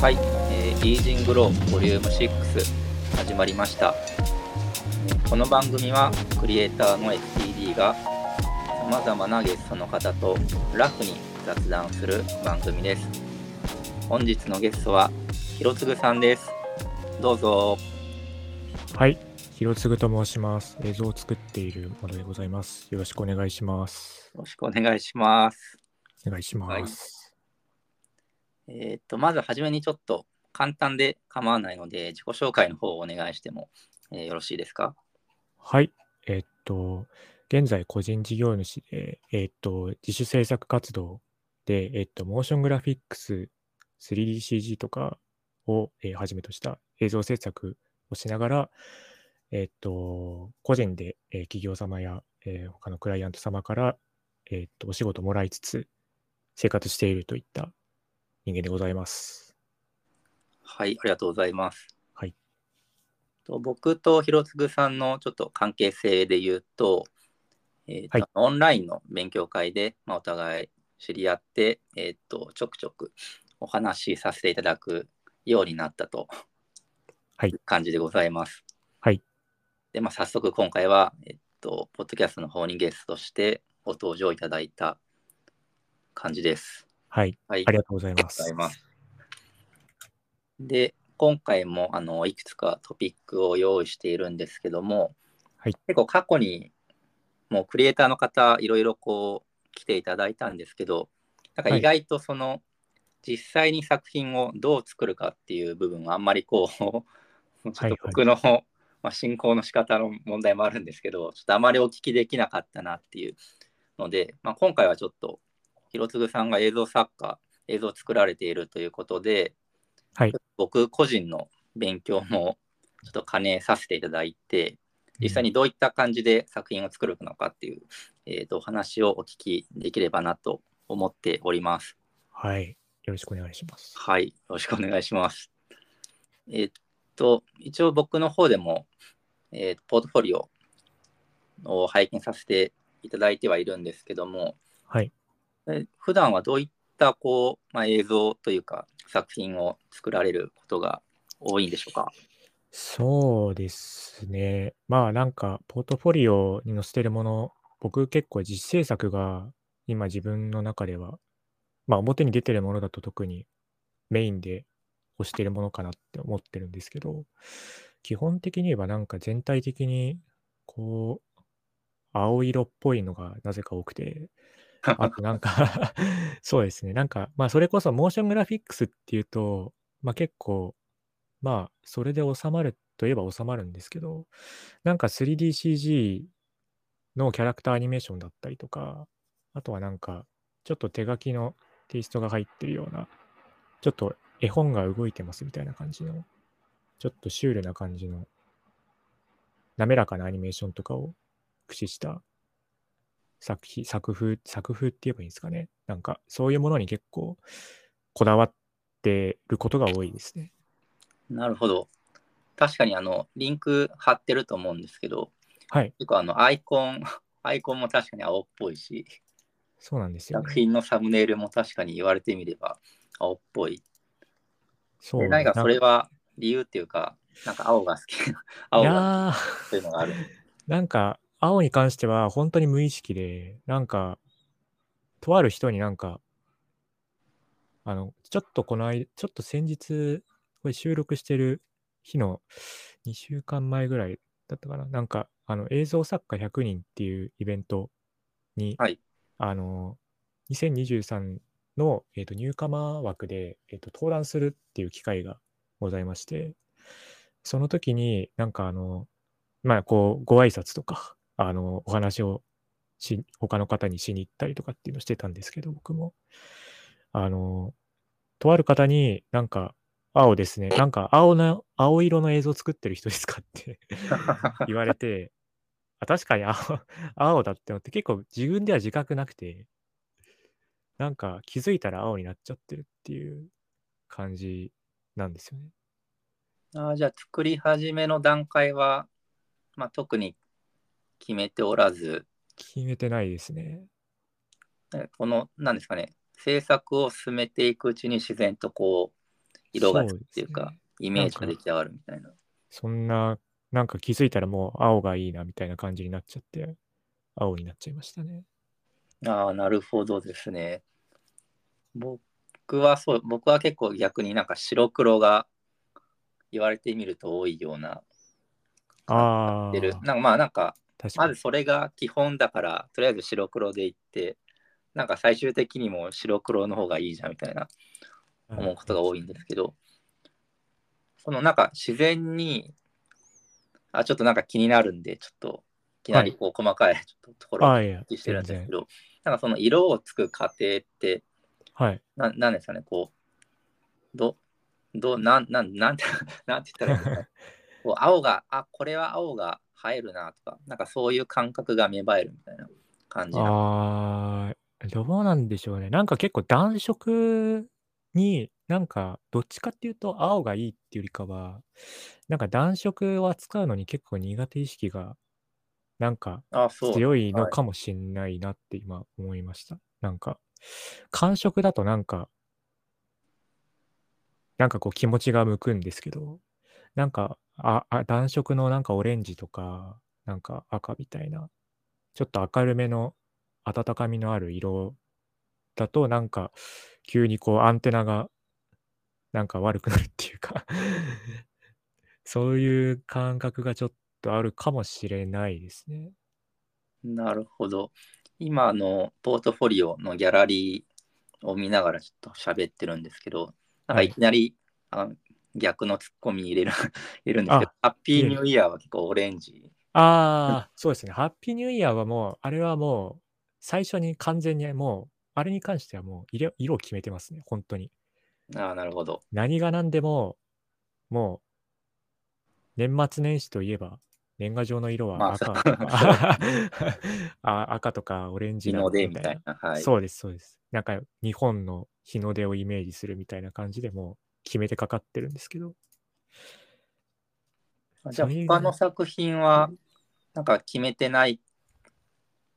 はい、えー、イージングローボリューム6始まりました。この番組はクリエイターの STD が様々なゲストの方とラフに雑談する番組です。本日のゲストはひろつぐさんです。どうぞ。はい、広次と申します。映像を作っているものでございます。よろしくお願いします。よろしくお願いします。お願いします。えーっと、まずはじめにちょっと簡単で構わないので、自己紹介の方をお願いしても、えーよろしいですか？はい、えっと、現在個人事業主で、えっと、自主制作活動で、えっと、モーショングラフィックス、3DCG とかを、えーはじめとした映像制作をしながら、えっと、個人で、えー企業様や、えー他のクライアント様から、えっと、お仕事もらいつつ、生活しているといった人間でございます。はい、ありがとうございます。はい。と僕とひろつぐさんのちょっと関係性で言うと、えーとはいオンラインの勉強会で、まあ、お互い知り合って、えー、とちょくちょくお話しさせていただくようになったとはい感じでございます。はい。で、まあ、早速今回は、えっと、ポッドキャストの方にゲストとしてご登場いただいた感じです。はい、はい。ありがとうございます。ます。で、今回もあのいくつかトピックを用意しているんですけども、はい。結構過去にもうクリエイターの方いろいろこう来ていただいたんですけど、なんか意外とその、実際に作品をどう作るかっていう部分はあんまりこう、ちょっと僕の、まあ、進行の仕方の問題もあるんですけど、ちょっとあまりお聞きできなかったなっていうので、まあ、今回はちょっと、広次さんが映像作家、映像を作られているということで、はい。僕個人の勉強もちょっと兼ねさせていただいて、実際にどういった感じで作品を作るのかっていう、えーとお話をお聞きできればなと思っております。はい。よろしくお願いします。はい、よろしくお願いします。えっと、一応僕の方でも、えーポートフォリオを拝見させていただいてはいるんですけども、はい。普段はどういったこう、まあ、映像というか作品を作られることが多いんでしょうか？そうですね。まあなんか、ポートフォリオに載せてるもの、僕結構実制作が今自分の中では、まあ表に出てるものだと特にメインで推してるものかなって思ってるんですけど、基本的に言えばなんか全体的に、こう、青色っぽいのがなぜか多くて、あとなんか そうですね。なんか、まあそれこそモーショングラフィックスっていうと、まあ結構、まあそれで収まるといえば収まるんですけど、なんか 3DCG のキャラクターアニメーションだったりとか、あとはなんかちょっと手書きのテイストが入ってるような、ちょっと絵本が動いてますみたいな感じの、ちょっとシュールな感じの、滑らかなアニメーションとかを駆使した作品、作風、作風って言えばいいんですかね。なんか、そういうものに結構こだわってることが多いですね。なるほど。確かにあのリンク貼ってると思うんですけど、はい、結構あのアイコン、アイコンも確かに青っぽいし、そうなんですよ、ね。作品のサムネイルも確かに言われてみれば青っぽい。そうで何かそれはは理由っていうか、なんか青が好きな、青いがやというのがある。ー、なんか、青に関しては本当に無意識で、なんか、とある人になんか、あの、ちょっとこの間、ちょっと先日、これ収録してる日の2週間前ぐらいだったかな。なんか、あの、映像作家100人っていうイベントに、はいあの、2023の、えー、とニューカマー枠で、えー、と登壇するっていう機会がございまして、その時になんかあの、まあこう、ご挨拶とか、あの、お話をし、他の方にしに行ったりとかっていうのをしてたんですけど、僕も。あの、とある方になんか、青ですね。なんか青の、青色の映像作ってる人ですかって 言われて、あ確かに青青だって思って結構自分では自覚なくて、なんか気づいたら青になっちゃってるっていう感じなんですよね。あーじゃあ作り始めの段階は、まあ、特に決めておらず、決めてないですね。えこの、なんですかね、制作を進めていくうちに自然とこう、色がつくっていうか、イメージが出来上がるみたいな。そんな、なんか気づいたらもう青がいいなみたいな感じになっちゃって、青になっちゃいましたね。ああ、なるほどですね。僕はそう、僕は結構逆になんか白黒が言われてみると多いような。あ出るなんかまあなんか。まずそれが基本だから、とりあえず白黒でいって、なんか最終的にも白黒の方がいいじゃんみたいな思うことが多いんですけど、そのなんか自然に、あ、ちょっとなんか気になるんで、ちょっといきなりこう細かいちょっとところをああ、いや、意識してるんです。けど、なんかその色をつく過程って、はい。ななんですかね、こう、ど、ど、なん、なん、なんて、なんて言ったらいいんですか。こう青が、あ、これは青が映えるなとか、なんかそういう感覚が芽生えるみたいな感じなああ、どうなんでしょうね。なんか結構暖色に、なんかどっちかっていうと青がいいっていうよりかは、なんか暖色を扱うのに結構苦手意識が、なんか。強いのはいかもしんないなって今思いました。なんか、寒色だとなんか、なんかこう気持ちが向くんですけど、なんか、あ、あ暖色のなんかオレンジとか、なんか赤みたいな、ちょっと明るめの温かみのある色だと、なんか急にこうアンテナがなんか悪くなるっていうか そういう感覚がちょっとあるかもしれないですね。なるほど。今あのポートフォリオのギャラリーを見ながらちょっと喋ってるんですけど、なんかはいいきなり、あ逆のツッコミ入れる 入れるんですけど、ハッピーニューイヤーは結構オレンジ。ああ、そうですね。ハッピーニューイヤーはもう、あれはもう、最初に完全にもう、あれに関してはもう色、色を決めてますね。本当に。ああ、なるほど。何が何でも、もう、年末年始といえば、年賀状の色まあは赤、あ赤とかオレンジだ日の出みみたいな。たいな。はい。そうです、そうです。なんか、日本の日の出をイメージするみたいな感じでもう決めてかかってるんですけど。じゃあ他の作品はなんか決めてない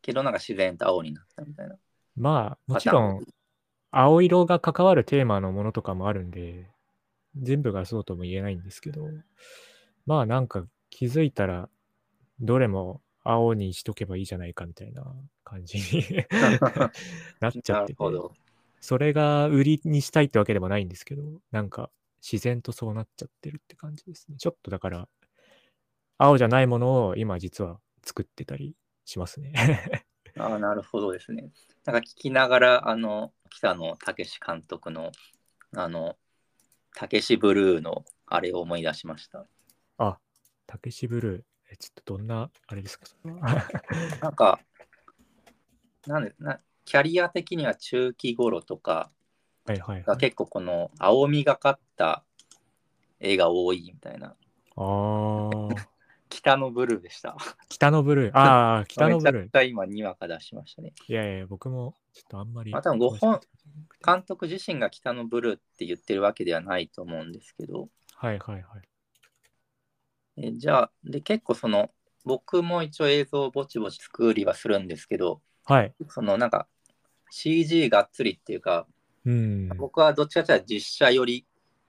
けどなんか自然と青になったみたいな。まあ、もちろん、青色が関わるテーマのものとかもあるんで、全部がそうとも言えないんですけど、まあなんか気づいたら、どれも青にしとけばいいじゃないかみたいな感じに なっちゃっててなるほ、ど。それが売りにしたいってわけでもないんですけど、なんか自然とそうなっちゃってるって感じですね。ちょっとだから、青じゃないものを今実は作ってたりしますね。ああ、なるほどですね。なんか聞きながら、あの、北野武監督の、あの、たけしブルーのあれを思い出しました。あ、たけしブルー。え、ちょっとどんな、あれですか？なんか、なんでな、キャリア的には中期頃とか。が結構この青みがかった絵が多いみたいな。あー、北のブルーでした。北のブルー。ああ、北のブルーめちゃく。ちゃ今にわか出しましたね。いやいや、僕もちょっとあんまり。まあ多分ご本監督自身が北のブルーって言ってるわけではないと思うんですけど、はいはいはい。えじゃあで結構その僕も一応映像をぼちぼち作りはするんですけどはい。そのなんか CG がっつりっていうかうん。僕はどっちかというと実写寄り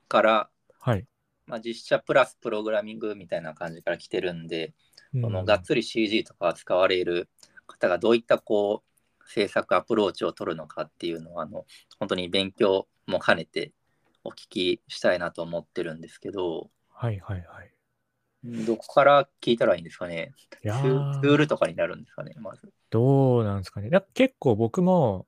から、はい。まあ、実写プラスプログラミングみたいな感じから来てるんで、うんそのがっつり CG とか使われる方がどういったこう制作アプローチを取るのかっていうのはあの本当に勉強も兼ねてお聞きしたいなと思ってるんですけどはいはいはい。どこから聞いたらいいんですかね？ツールとかになるんですかねまず。どうなんですかね。だ結構僕も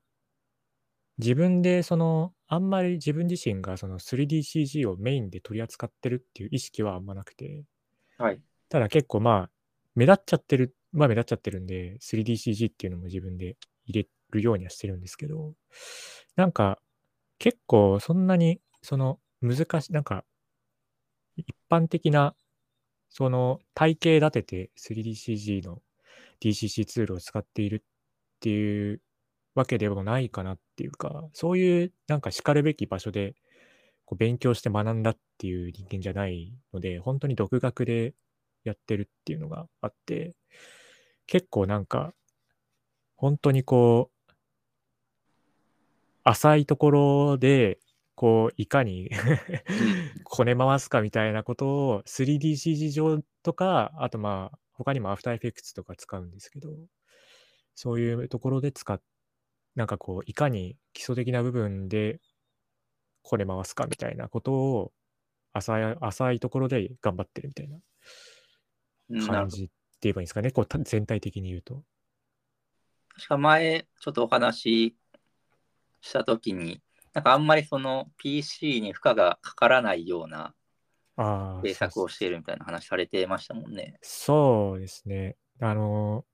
自分でそのあんまり自分自身がその 3DCG をメインで取り扱ってるっていう意識はあんまなくて、はい。ただ結構まあ目立っちゃってる、まあ目立っちゃってるんで 3DCG っていうのも自分で入れるようにはしてるんですけど、なんか結構そんなにその難しい、なんか一般的なその体系立てて 3DCG の DCC ツールを使っているっていうわけでもないかなっていうか、そういうなんか叱るべき場所でこう勉強して学んだっていう人間じゃないので、本当に独学でやってるっていうのがあって、結構なんか、本当にこう、浅いところでこう、いかにうん。こね回すかみたいなことを 3DCG 上とか、あとまあ、他にも After Effects とか使うんですけど、そういうところで使っ、なんかこう、いかに基礎的な部分でこね回すかみたいなことを浅い、浅いところで頑張ってるみたいな感じって言えばいいんですかね、こうた全体的に言うと。確か前、ちょっとお話ししたときに、なんかあんまりその PC に負荷がかからないような制作をしているみたいな話されてましたもんね。そうですね。あの、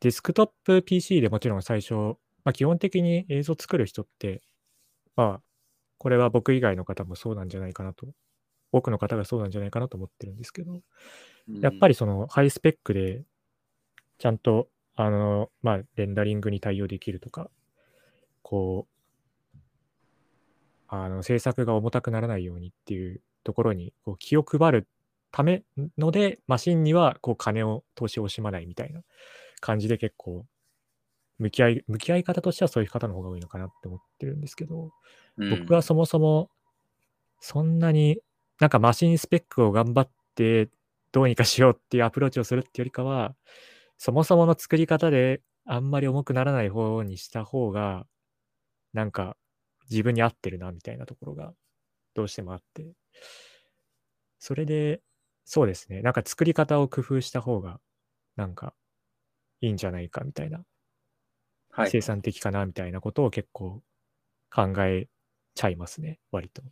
デスクトップ PC でもちろん最初、まあ、基本的に映像作る人って、まあ、これは僕以外の方もそうなんじゃないかなと、多くの方がそうなんじゃないかなと思ってるんですけど、やっぱり、りそのハイスペックで、ちゃんと、あの、まあ、レンダリングに対応できるとか、こう、あの、制作が重たくならないようにっていうところに、こう、気を配るためので、マシンには、こう、金を、投資を惜しまないみたいな感じで結構、向き合い、向き合い方としてはそういう方の方が多いのかなって思ってるんですけど、僕はそもそも、そんなになんかマシンスペックを頑張ってどうにかしようっていうアプローチをするっていうよりかは、そもそもの作り方であんまり重くならない方にした方が、なんか自分に合ってるなみたいなところがどうしてもあって、それで、そうですね、なんか作り方を工夫した方が、なんかいいんじゃないかみたいな、はい生産的かなみたいなことを結構考えちゃいますね、割と。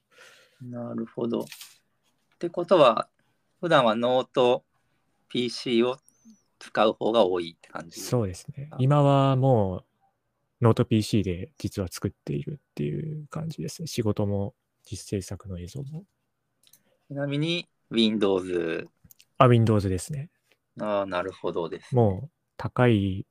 なるほど。ってことは、普段はノート PC を使う方が多いって感じ？そうですねあ。今はもうノート PC で実は作っているっていう感じですね。仕事も実制作の映像も。ちなみに Windows。あ、Windows ですね。ああ、なるほどです。もう高い、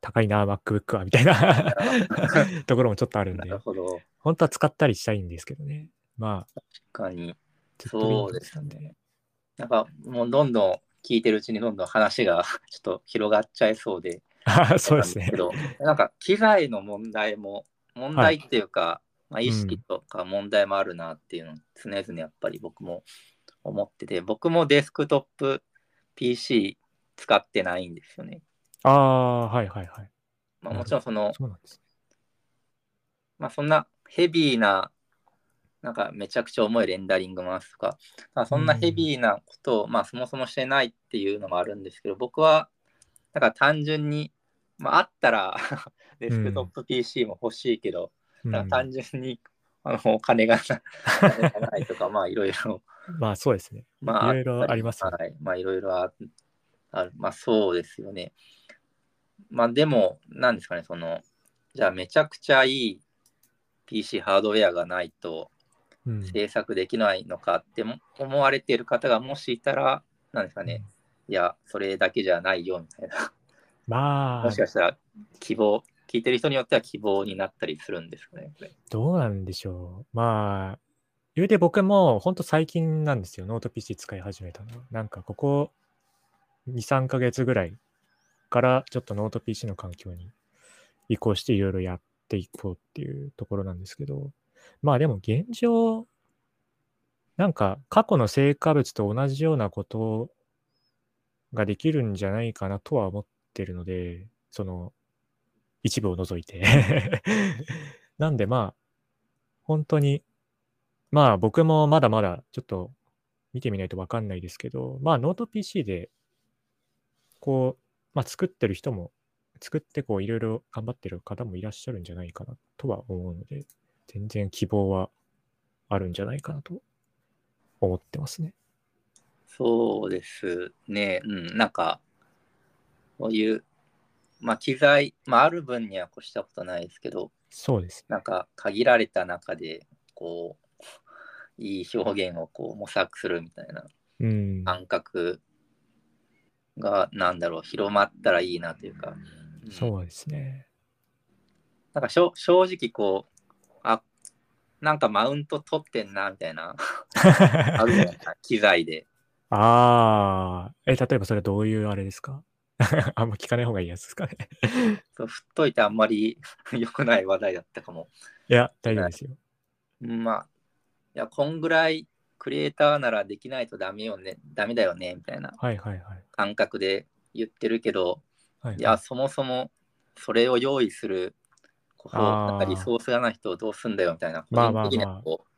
高いな、MacBook はみたいな ところもちょっとあるんでなる、ほど。本当は使ったりしたいんですけどね。まあ、確かに。そうです。ね。なんかもうどんどん聞いてるうちにどんどん話が ちょっと広がっちゃいそうで。あ そうですねなんか機材の問題も、問題っていうか、まあ、意識とか問題もあるなっていうのを常々やっぱり僕も思ってて、僕もデスクトップ PC 使ってないんですよね。ああ、はいはいはい。まあ、もちろんその、そうなんですね。まあ、そんなヘビーな、なんかめちゃくちゃ重いレンダリング回すとか、まあ、そんなヘビーなことを、まあ、そもそもしてないっていうのもあるんですけど、僕は、なんか単純に、まあ、あったら デスクトップ PC も欲しいけど、か単純にあのお 金がないとか、まあいろいろ、まあそうですね。まあ、いろいろありますよねはい、まあいろいろあある。まあそうですよね。まあでも、なんですかね、その、じゃあめちゃくちゃいい PC ハードウェアがないとうん制作できないのかっても思われている方がもしいたら、なんですかね、いや、それだけじゃないよみたいな。まあもし、かしたら希望、聞いてる人によっては希望になったりするんですかね。これどうなんでしょう。まあ、言うて僕も本当最近なんですよ、ノート PC 使い始めたのは。なんかここ2、3ヶ月ぐらいからちょっとノート PC の環境に移行していろいろやっていこうっていうところなんですけど、まあでも現状、なんか過去の成果物と同じようなことができるんじゃないかなとは思ってるので、その一部を除いて。なんでまあ、本当に、まあ僕もまだまだちょっと見てみないとわかんないですけど、まあノート PC で、こう、まあ作ってる人も、作ってこういろいろ頑張ってる方もいらっしゃるんじゃないかなとは思うので、全然希望はあるんじゃないかなと思ってますね。そうですね。うん、なんか、こういう、まあ、機材、まあ、ある分には越したことないですけど、そうです。なんか、限られた中で、こう、いい表現をこう模索するみたいなうん。感覚が、なんだろう、広まったらいいなというか、うんそうですね。なんかしょ正直こう、あ、なんかマウント取ってんな、みたいな、あるじゃない機材で。ああ、え、例えばそれどういうあれですか？あんま聞かない方がいいやつですかね。そう振っといてあんまり 良くない話題だったかも。いや、大丈夫ですよ。まあ、いや、こんぐらいクリエイターならできないとダメよね、ダメだよね、みたいな。感覚で言ってるけど、はい、いや、そもそもそれを用意する、こなんかリソースがない人をどうすんだよみたいな、個人的にはこう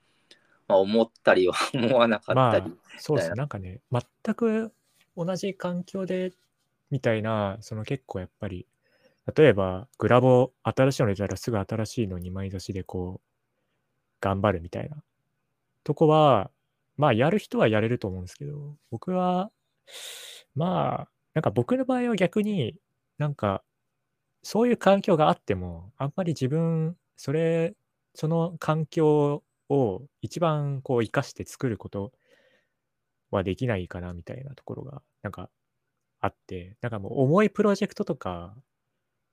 まあ、思ったりは 思わなかまあったり、、そうですね。ななんかね、全く同じ環境で、みたいな、その結構やっぱり、例えば、グラボ、新しいの出たらすぐ新しいの2枚差しでこう、頑張るみたいなとこは、まあ、やる人はやれると思うんですけど、僕は、まあ、なんか僕の場合は逆になんか、そういう環境があっても、あんまり自分、それ、その環境を一番こう生かして作ることはできないかなみたいなところがなんかあって、なんかもう重いプロジェクトとか、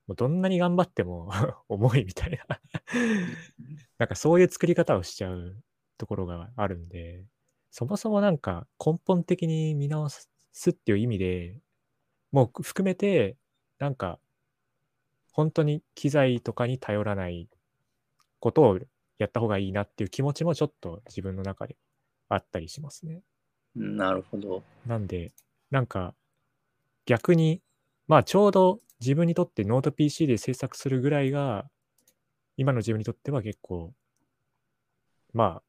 もうどんなに頑張っても 重いみたいな、なんかそういう作り方をしちゃうところがあるんで、そもそもなんか根本的に見直すっていう意味でもう含めて、なんか本当に機材とかに頼らないことをやった方がいいなっていう気持ちもちょっと自分の中であったりしますね。なるほど。なんで、なんか逆に、まあちょうど自分にとってノート PC で制作するぐらいが、今の自分にとっては結構、まあ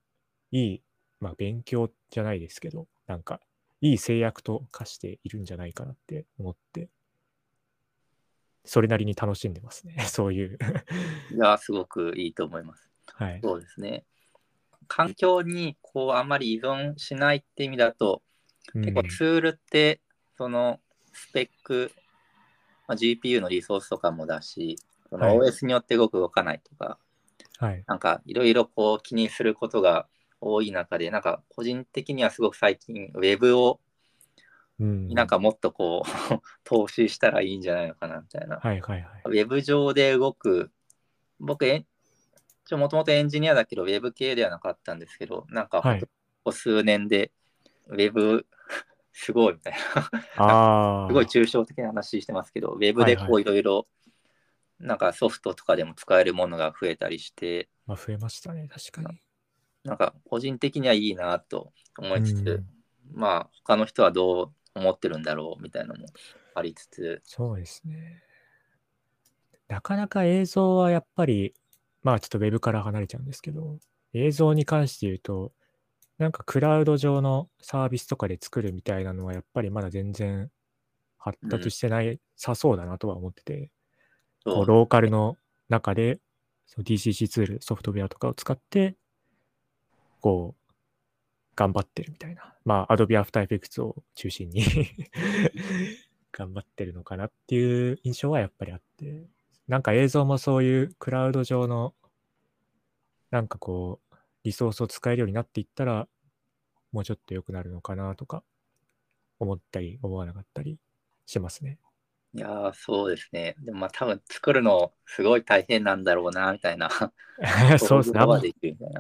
いい、まあ勉強じゃないですけど、なんかいい制約と化しているんじゃないかなって思って、それなりに楽しんでますね。そういう。いや、すごくいいと思います。はい。そうですね。環境にこうあんまり依存しないって意味だと、結構うんツールって、そのスペック、まあ、GPU のリソースとかもだし、そのはい OS によって動く動かないとか、はい。なんかいろいろこう気にすることが多い中で、なんか個人的にはすごく最近 Web をうん。なんかもっとこう 投資したらいいんじゃないのかなみたいな。はいはいはい。ウェブ上で動く、僕、えもともとエンジニアだけど、ウェブ系ではなかったんですけど、なんか、はいここ数年で、ウェブ、すごいみたいな。すごい抽象的な話してますけど、ウェブでこはういろいろ、なんかソフトとかでも使えるものが増えたりして、まあ、増えましたね、確かに。なんか個人的にはいいなと思いつつ、うん。まあ、他の人はどう思ってるんだろうみたいなのもありつつ、そうですね。なかなか映像はやっぱり、まあちょっとウェブから離れちゃうんですけど、映像に関して言うと、なんかクラウド上のサービスとかで作るみたいなのはやっぱりまだ全然発達してないさそうだなとは思ってて、こそううローカルの中でその DCC ツール、ソフトウェアとかを使って、こう、頑張ってるみたいな。まあ、Adobe After Effects を中心に 頑張ってるのかなっていう印象はやっぱりあって、なんか映像もそういうクラウド上の、なんかこう、リソースを使えるようになっていったら、もうちょっと良くなるのかなとか、思ったり、思わなかったりしますね。いやーそうですね。でもまあ多分作るのすごい大変なんだろうなみたいな。そうですね。あんま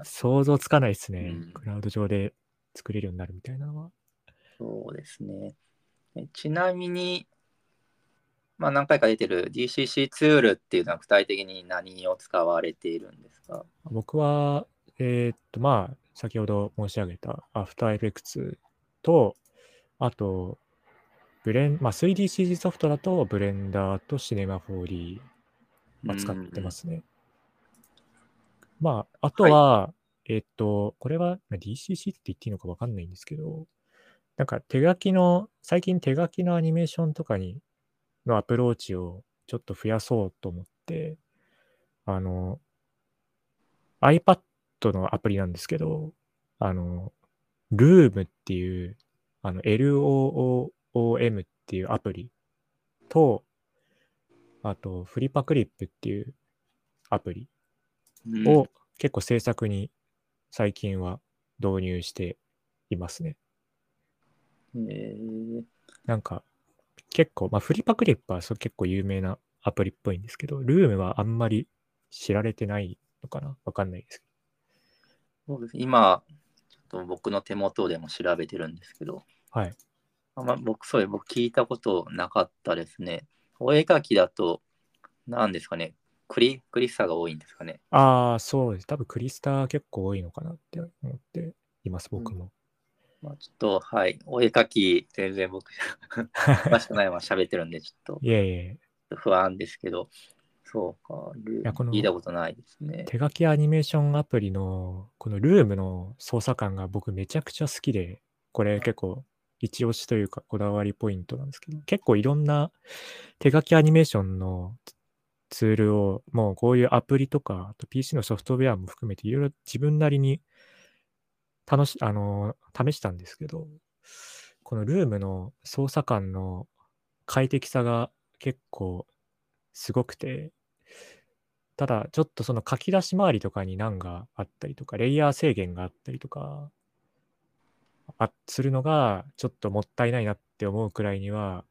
想像つかないですね、うんクラウド上で作れるようになるみたいなのは。そうですね。えちなみに、まあ何回か出てる DCC ツールっていうのは具体的に何を使われているんですか？僕は、えーっと、まあ、先ほど申し上げた After Effects と、あと、ブレン、まあ、3DCG ソフトだと、ブレンダーと Cinema 4D は使ってますね。まあ、あとは、えーっと、これはまあ DCC って言っていいのかわかんないんですけど、なんか手書きの、最近手書きのアニメーションとかに、のアプローチをちょっと増やそうと思って、あの、iPad のアプリなんですけど、あの、Loom っていう、あの、LOOM っていうアプリと、あと、フリパクリップっていうアプリうんを結構制作に最近は導入していますね。えーなんか、結構、まあ、フリパクリップはそう結構有名なアプリっぽいんですけど、ルームはあんまり知られてないのかな？わかんないですけそうです今、ちょっと僕の手元でも調べてるんですけど、ど。はい。あんま僕、そういう僕聞いたことなかったですね。お絵描きだと、何ですかね、クリクリスタが多いんですかね。ああ、そうです。多分クリスタ結構多いのかなって思っています、僕も。まあ、ちょっと、はい、お絵描き、全然僕、詳しくないまま喋ってるんで、ちょっといえいえ、不安ですけど、そうか、ルやこの聞いたことないですね。手書きアニメーションアプリのこのルームの操作感が僕めちゃくちゃ好きで、これ結構一押しというかこだわりポイントなんですけど、結構いろんな手書きアニメーションのツールをもうこういうアプリとか、あと PC のソフトウェアも含めていろいろ自分なりに楽し、あの、試したんですけど、このルームの操作感の快適さが結構すごくて、ただちょっとその書き出し周りとかに難があったりとか、レイヤー制限があったりとか、あするのがちょっともったいないなって思うくらいには、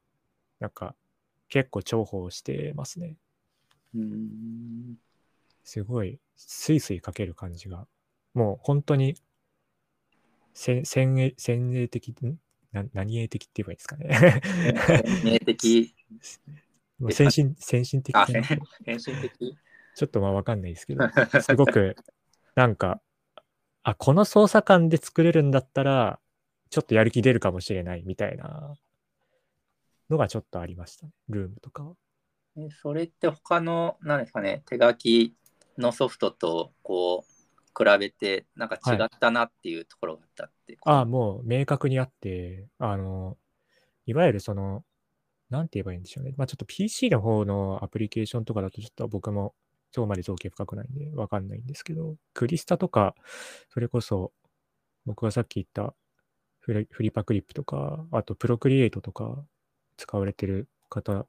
なんか結構重宝してますね。うーん。すごいスイスイ書ける感じが、もう本当に先先鋭先鋭的、んな何鋭的って言えばいいですかね。先的、もう先進先進的先進的。ちょっとまあわかんないですけど、すごくなんか、あ、この操作感で作れるんだったら、ちょっとやる気出るかもしれないみたいなのがちょっとありましたね。ルームとかは。えそれって他の、なんですかね、手書きのソフトとこう比べて、なんか違ったなっていうところがあったって。ああ、もう明確にあって、あの、いわゆるその、なんて言えばいいんでしょうね。まあちょっと PC の方のアプリケーションとかだとちょっと僕もそこまで造形深くないんでわかんないんですけど、クリスタとか、それこそ僕がさっき言ったフリフリパクリップとか、あとプロクリエイトとか使われてる方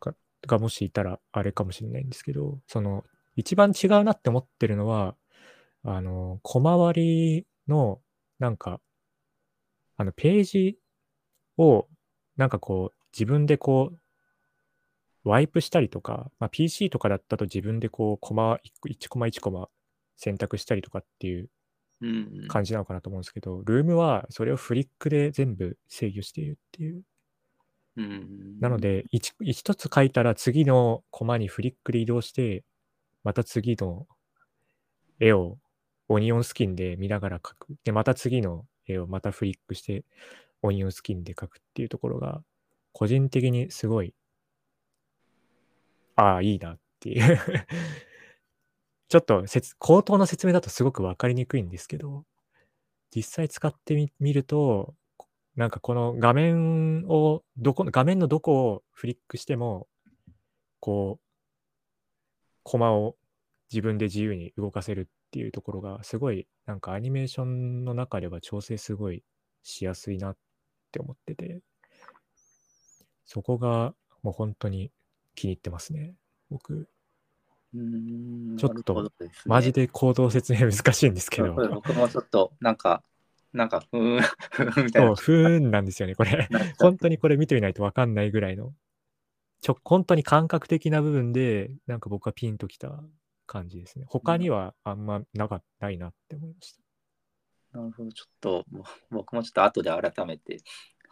ががもしいたらあれかもしれないんですけど、その一番違うなって思ってるのは、あの、小回りの、なんか、あの、ページを、なんかこう、自分でこう、ワイプしたりとか、まあ、PC とかだったと自分でこう、コマ、1コマ1コマ選択したりとかっていううん。感じなのかなと思うんですけど、ルームはそれをフリックで全部制御しているっていう。うん。なの、で、一一つ書いたら次のコマにフリックで移動して、また次の絵をオニオンスキンで見ながら描く。で、また次の絵をまたフリックしてオニオンスキンで描くっていうところが、個人的にすごい、ああ、いいなっていう。ちょっと説口頭の説明だとすごくわかりにくいんですけど、実際使ってみると、なんかこの画面を、どこ、画面のどこをフリックしても、こう、コマを自分で自由に動かせるっていうところが、すごい、なんかアニメーションの中では調整すごいしやすいなって思ってて、そこがもう本当に気に入ってますね。僕、うん。ちょっとねマジで行動説明難しいんですけど、僕もちょっと、なんか、なんか、ふーん、ふーんみたいなそう、。ふーんなんですよね、これ。本当にこれ見てみないとわかんないぐらいの、ちょ、本当に感覚的な部分で、なんか僕はピンときた感じですね。他にはあんまなかないなって思いました。なるほど、ちょっと、ぼ僕もちょっと後で改めて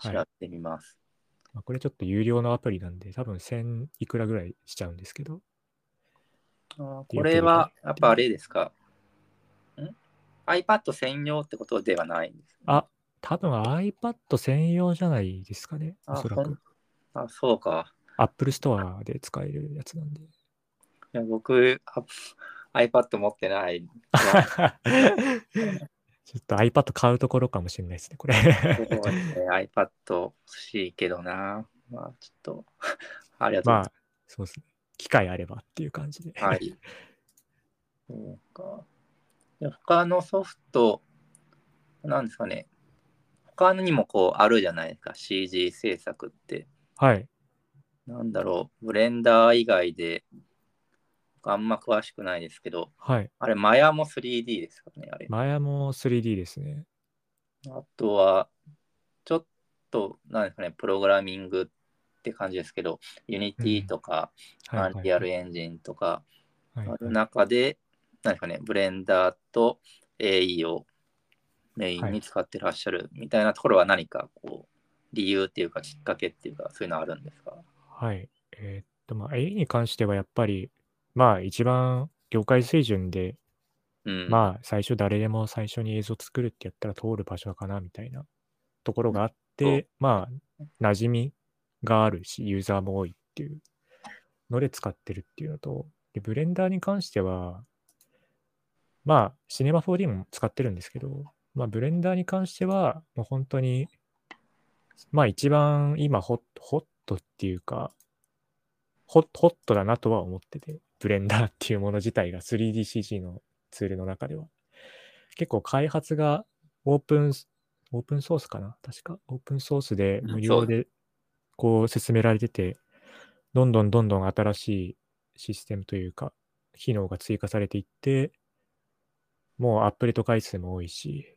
調べてみます。まあ、これちょっと有料のアプリなんで、多分1000いくらぐらいしちゃうんですけど、あーこれは、やっぱあれですか？ん ?iPad 専用ってことではないんです、ね。あ、多分 iPad 専用じゃないですかね、おそらく。あ、そうか。Apple Store で使えるやつなんで。いや僕、あ iPad 持ってない。ちょっと iPad 買うところかもしれないですね、これ。そうですね iPad 欲しいけどな。まあ、ちょっと、ありがとうございまあ、そうですね。機会あればっていう感じで。ます。はい。そうか。で他のソフト、なんですかね。他にもこうあるじゃないですか、CG 制作って。はい。なんだろう、ブレンダー以外で、あんま詳しくないですけど、はい。あれ、マヤも 3D ですかね、あれ。マヤも 3D ですね。あとは、ちょっと、なんですかね、プログラミングって感じですけど、Unity とか、はい、はい。Unreal Engine とかはいある中で、なんですかね、ブレンダーと AE をメインに使ってらっしゃるみたいなところは何かこう、理由っていうかきっかけっていうか、そういうのあるんですか？はい。えーっとまあ AI に関してはやっぱり、まあ一番業界水準で、うん。まあ最初誰でも最初に映像作るってやったら通る場所かなみたいなところがあって、まあ馴染みがあるし、ユーザーも多いっていうので使ってるっていうのと、でブレンダーに関しては、まあシネマ 4D も使ってるんですけど、まあブレンダーに関してはもう本当に、まあ一番今ホッホットっていうか、ホッホットだなとは思ってて、ブレンダーっていうもの自体が 3DCG のツールの中では。結構開発がオープン、オープンソースかな？確か？オープンソースでうん無料でこう進められてて、どんどんどんどん新しいシステムというか、機能が追加されていって、もうアップデート回数も多いし、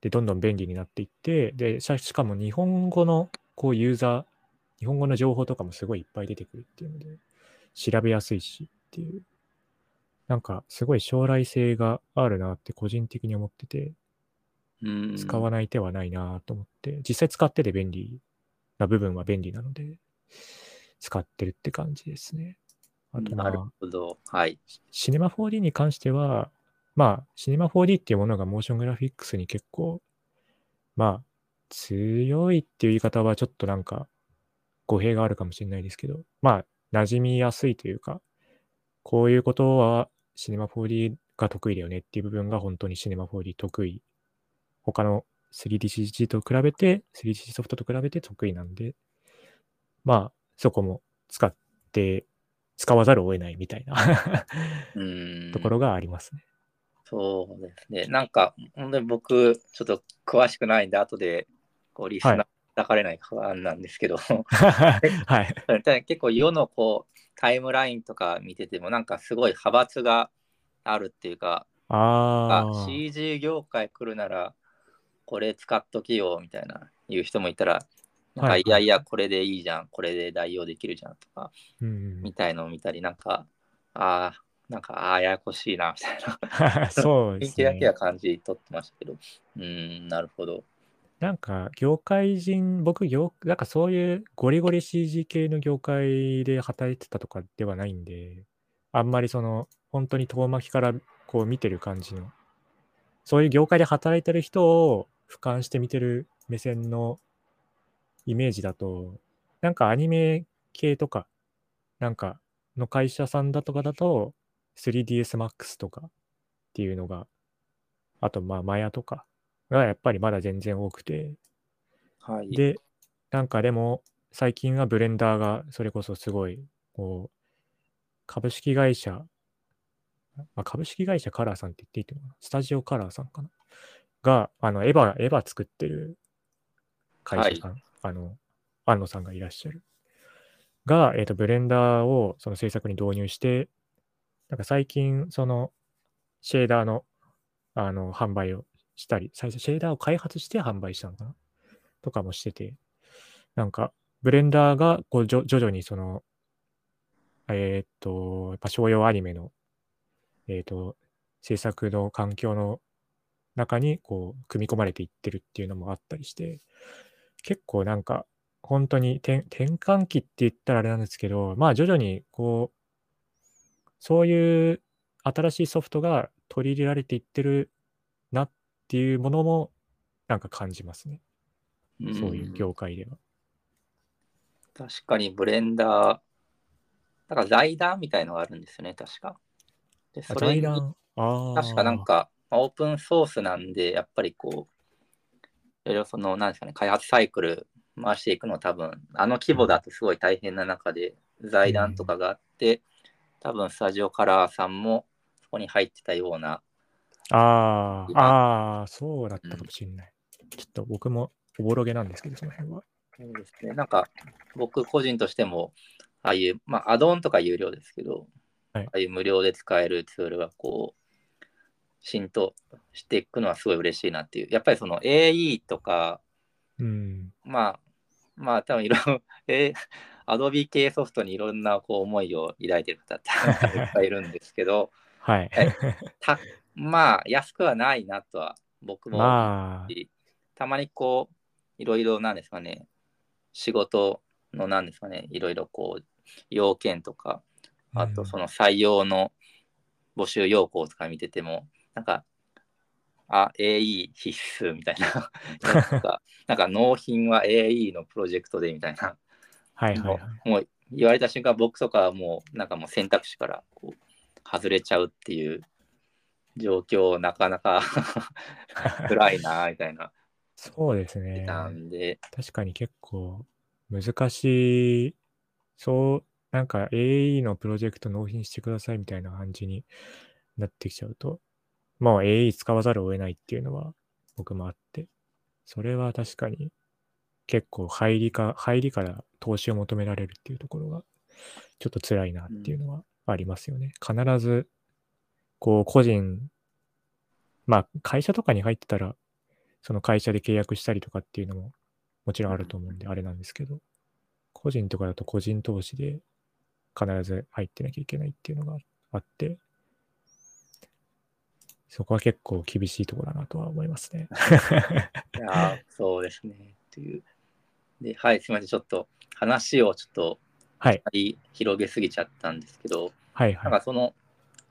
で、どんどん便利になっていって、で、ししかも日本語のこうユーザー、日本語の情報とかもすごいいっぱい出てくるっていうので、調べやすいしっていう、なんかすごい将来性があるなって個人的に思ってて、うん。使わない手はないなと思って、実際使ってて便利な部分は便利なので、使ってるって感じですね。あとまなるあ、ほど。はい。シネマ 4D に関しては、まあ、シネマ 4D っていうものがモーショングラフィックスに結構、まあ、強いっていう言い方はちょっとなんか語弊があるかもしれないですけど、まあ、馴染みやすいというか、こういうことはシネマ 4D が得意だよねっていう部分が本当にシネマ 4D 得意。他の 3DCG と比べて、3DC ソフトと比べて得意なんで、まあ、そこも使って、使わざるを得ないみたいなうん。ところがありますね。そうですね。なんか、本当に僕、ちょっと詳しくないんで、後で、こう、リスナーはい抱かれない不安なんですけど、はい。ただ結構世のこう、タイムラインとか見てても、なんかすごい派閥があるっていうか、あああ。CG 業界来るなら、これ使っときよ、みたいな、言う人もいたら、なんか、はいいやいや、これでいいじゃん、これで代用できるじゃんとか、みたいのを見たり、なんか、ああ、なんか、ああ、ややこしいな、みたいな。そうです雰囲気だけはね。感じ取ってましたけど。うーん、なるほど。なんか、業界人、僕、業、なんかそういうゴリゴリ CG 系の業界で働いてたとかではないんで、あんまりその、本当に遠巻きからこう見てる感じの、そういう業界で働いてる人を俯瞰して見てる目線のイメージだと、なんかアニメ系とか、なんかの会社さんだとかだと、3DSMAX とかっていうのが、あとまあマヤとかがやっぱりまだ全然多くて、はい。で、なんかでも最近はブレンダーがそれこそすごい、こう、株式会社、まあ、株式会社カラーさんって言っていいと思うな？スタジオカラーさんかな？が、あの、エヴァ、エヴァ作ってる会社さん、あの、安野さんがいらっしゃる。が、えっ、と、ブレンダーをその制作に導入して、なんか最近、その、シェーダーの、あの、販売をしたり、最初シェーダーを開発して販売したのかな？とかもしてて、なんか、ブレンダーがこう徐々にその、えーっと、やっぱ商用アニメの、えーっと、制作の環境の中にこう、組み込まれていってるっていうのもあったりして、結構なんか、本当に転換期って言ったらあれなんですけど、まあ徐々にこう、そういう新しいソフトが取り入れられていってるっていうものもなんか感じますね。そういう業界では。確かにブレンダー、だから財団みたいのがあるんですよね、確か。で、あそれ。確かなんか、まあオープンソースなんで、やっぱりこう、いろいろその、なんですかね、開発サイクル回していくのは多分、あの規模だとすごい大変な中で、財団とかがあって、多分スタジオカラーさんもそこに入ってたような、ああ、今ああ、そうだったかもしれない。ちょっと僕もおぼろげなんですけど、その辺は。そうですね、なんか僕個人としても、ああいう、まあ、アドオンとか有料ですけど、はいああいう無料で使えるツールがこう、浸透していくのはすごい嬉しいなっていう。やっぱりその AE とか、うん。まあ、まあ多分いろいろ、えアドビ系ソフトにいろんなこう思いを抱いてる方って いっぱいいるんですけど、はい。はいた まあ安くはないなとは僕もまあ、し、たまにこう、いろいろなんですかね、仕事のなんですかね、いろいろこう、要件とか、あとその採用の募集要項とか見てても、なんか、あ、AE 必須みたいな。なんか、なんか納品は AE のプロジェクトでみたいな。はいはい、はい、もう言われた瞬間、僕とかはもう、なんかもう選択肢からこう外れちゃうっていう状況、なかなか 暗いな、みたいな。そうですね。なんで。確かに結構難しい、そう、なんか AE のプロジェクト納品してくださいみたいな感じになってきちゃうと、まあ AE 使わざるを得ないっていうのは僕もあって、それは確かに結構入りか、入りから投資を求められるっていうところがちょっと辛いなっていうのはありますよね。うん、必ず、こう個人、まあ会社とかに入ってたら、その会社で契約したりとかっていうのももちろんあると思うんであれなんですけど、個人とかだと個人投資で必ず入ってなきゃいけないっていうのがあって、そこは結構厳しいところだなとは思いますね。いやそうですね。という。で、はい、すみません。ちょっと話をちょっと、はい。広げすぎちゃったんですけど、はい、はい。なんかその、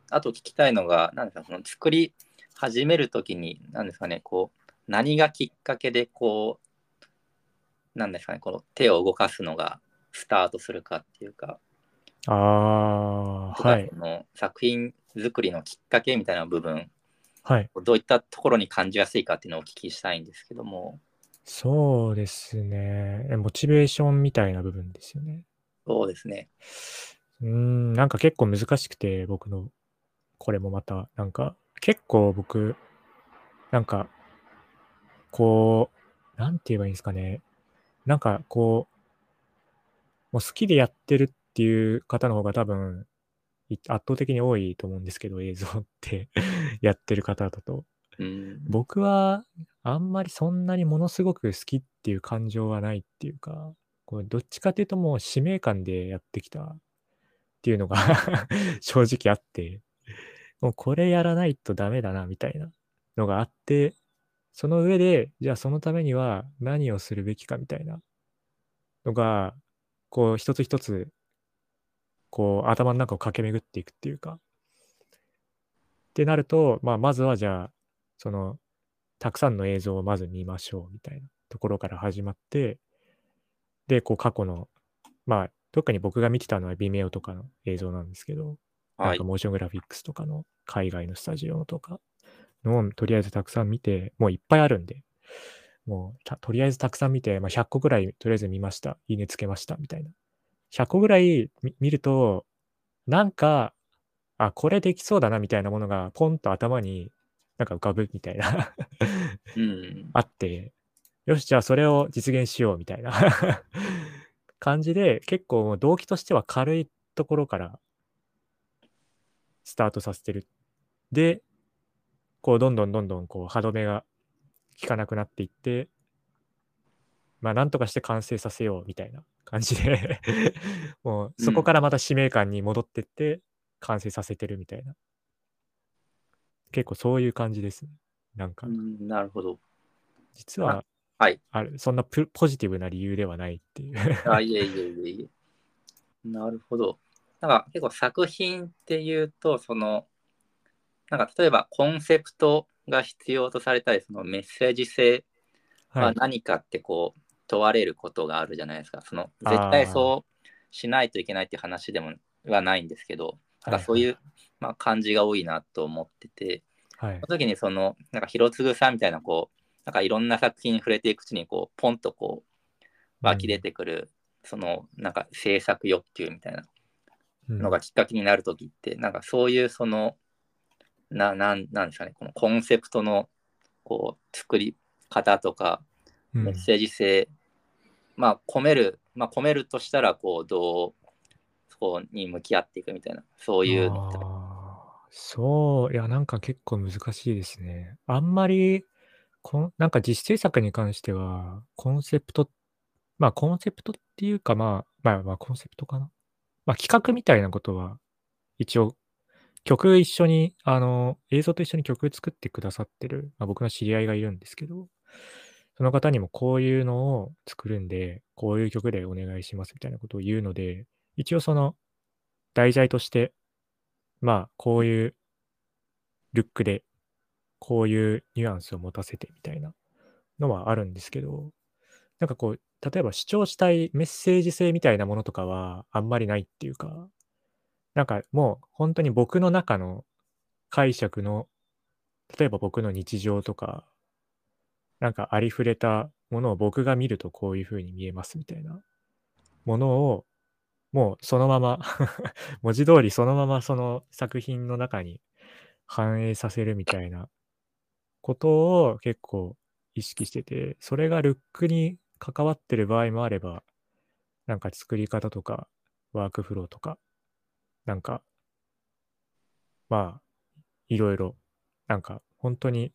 あと聞きたいのが、なんですか、その作り始めるときに、なんですかね、こう、何がきっかけで、こう、なんですかね、この手を動かすのがスタートするかっていうか、ああ、はい。の作品作りのきっかけみたいな部分、はい。どういったところに感じやすいかっていうのをお聞きしたいんですけども。そうですね。モチベーションみたいな部分ですよね。そうですね。うん、なんか結構難しくて、僕の、これもまた、なんか、結構僕、なんか、こう、なんて言えばいいんですかね。なんかこう、もう好きでやってるっていう方の方が多分、圧倒的に多いと思うんですけど、映像って やってる方だと。うん、僕はあんまりそんなにものすごく好きっていう感情はないっていうか、こうどっちかっていうともう使命感でやってきたっていうのが 正直あって、もうこれやらないとダメだなみたいなのがあって、その上で、じゃあそのためには何をするべきかみたいなのが、こう一つ一つ、こう頭の中を駆け巡っていくっていうか、ってなると、まあまずはじゃあ、その、たくさんの映像をまず見ましょうみたいなところから始まって、で、こう過去の、まあ特に僕が見てたのは Vimeo とかの映像なんですけど、なんかモーショングラフィックスとかの海外のスタジオとかのをとりあえずたくさん見て、もういっぱいあるんで、もうとりあえずたくさん見て、まあ、100個ぐらいとりあえず見ました。いいねつけました。みたいな。100個ぐらい見ると、なんか、あ、これできそうだなみたいなものがポンと頭になんか浮かぶみたいなうん、あって、よし、じゃあそれを実現しようみたいな感じで、結構動機としては軽いところからスタートさせてる。で、こう、どんどんどんどん、こう、歯止めが効かなくなっていって、まあ、なんとかして完成させようみたいな感じで もう、そこからまた使命感に戻ってって、完成させてるみたいな。結構そういう感じですね。なんか。なるほど。実は、はい。あるそんなポジティブな理由ではないっていう あ、いえいえいえいえ。なるほど。なんか結構作品っていうと、その、なんか例えばコンセプトが必要とされたり、そのメッセージ性は何かってこう問われることがあるじゃないですか。その絶対そうしないといけないって話でもはないんですけど、なんかそういう、まあ、感じが多いなと思ってて、はい、その時にそのなんか広次さんみたいなこうなんかいろんな作品に触れていくうちにこうポンとこう湧き出てくる、うん、そのなんか制作欲求みたいなのがきっかけになる時って、うん、なんかそういうそのななんなんですかねこのコンセプトのこう作り方とかメッセージ性、うん、まあ込めるまあ込めるとしたらこうどうそこに向き合っていくみたいなそういうそういやなんか結構難しいですね。あんまりこなんか実制作に関してはコンセプトまあコンセプトっていうかまあまあまあコンセプトかなまあ企画みたいなことは一応曲一緒に、あの、映像と一緒に曲作ってくださってる、まあ、僕の知り合いがいるんですけど、その方にもこういうのを作るんで、こういう曲でお願いしますみたいなことを言うので、一応その題材として、まあ、こういうルックで、こういうニュアンスを持たせてみたいなのはあるんですけど、なんかこう、例えば主張したいメッセージ性みたいなものとかはあんまりないっていうか、なんかもう本当に僕の中の解釈の、例えば僕の日常とか、なんかありふれたものを僕が見るとこういう風に見えますみたいなものを、もうそのまま 文字通りそのままその作品の中に反映させるみたいなことを結構意識してて、それがルックに関わってる場合もあれば、なんか作り方とか、ワークフローとか、なんか、まあ、いろいろ、なんか、本当に、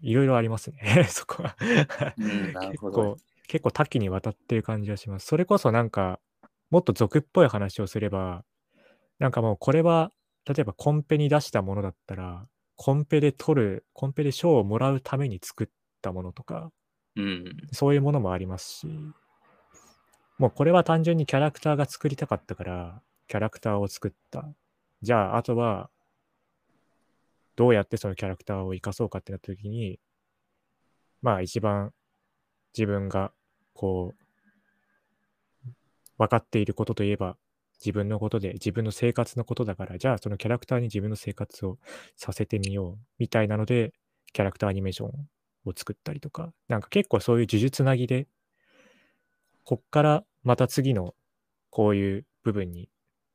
いろいろありますね、そこは。結。構、結構多岐にわたってる感じがします。それこそなんか、もっと俗っぽい話をすれば、なんかもうこれは、例えばコンペに出したものだったら、コンペで取る、コンペで賞をもらうために作ったものとか、うん。そういうものもありますし、もうこれは単純にキャラクターが作りたかったから、キャラクターを作った。じゃあ、あとは、どうやってそのキャラクターを生かそうかってなった時に、まあ一番自分がこう、分かっていることといえば、自分のことで、自分の生活のことだから、じゃあそのキャラクターに自分の生活をさせてみよう、みたいなので、キャラクターアニメーションを作ったりとか、なんか結構そういう呪術つなぎで、こっからまた次のこういう部分に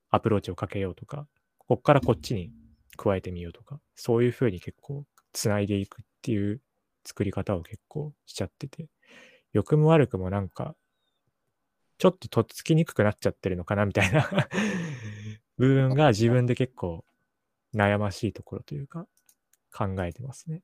アプローチをかけようとか、こっからこっちに加えてみようとか、そういう風に結構つないでいくっていう作り方を結構しちゃってて、良くも悪くもなんか、ちょっととっつきにくくなっちゃってるのかなみたいな 部分が自分で結構悩ましいところというか考えてますね。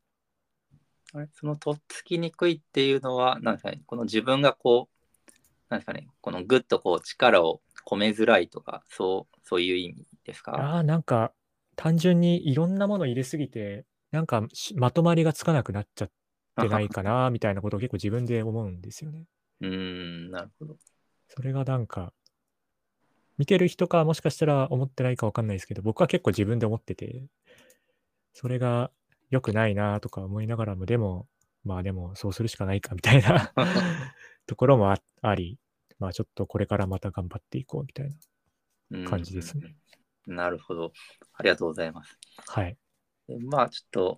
あれ？そのとっつきにくいっていうのは、なんですかね、この自分がこう、なんですかね、このぐっとこう力を込めづらいとか、そう、そういう意味ですか？ああ、なんか単純にいろんなもの入れすぎて、なんかしまとまりがつかなくなっちゃってないかなみたいなことを結構自分で思うんですよね。うーん、なるほど。それがなんか、見てる人かもしかしたら思ってないかわかんないですけど、僕は結構自分で思ってて、それが良くないなとか思いながらも、でも、まあでもそうするしかないかみたいな ところもああり、まあちょっとこれからまた頑張っていこうみたいな。感じですねうん。なるほど。ありがとうございます。はい。でまあちょっと、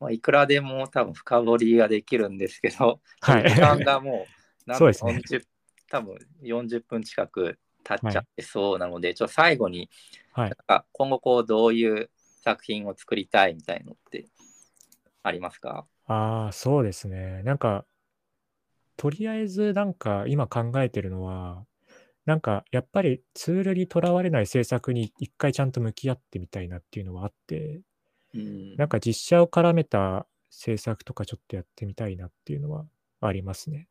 まあ、いくらでも多分深掘りができるんですけど、はい時間がもうそうですね40多分40分近く経っちゃってそうなので、ちょっと最後にはい今後こうどういう作品を作りたいみたいのってありますか？ああ、そうですね。なんか、とりあえずなんか今考えてるのは、なんかやっぱりツールにとらわれない制作に一回ちゃんと向き合ってみたいなっていうのはあって、うんなんか実写を絡めた制作とかちょっとやってみたいなっていうのはありますね。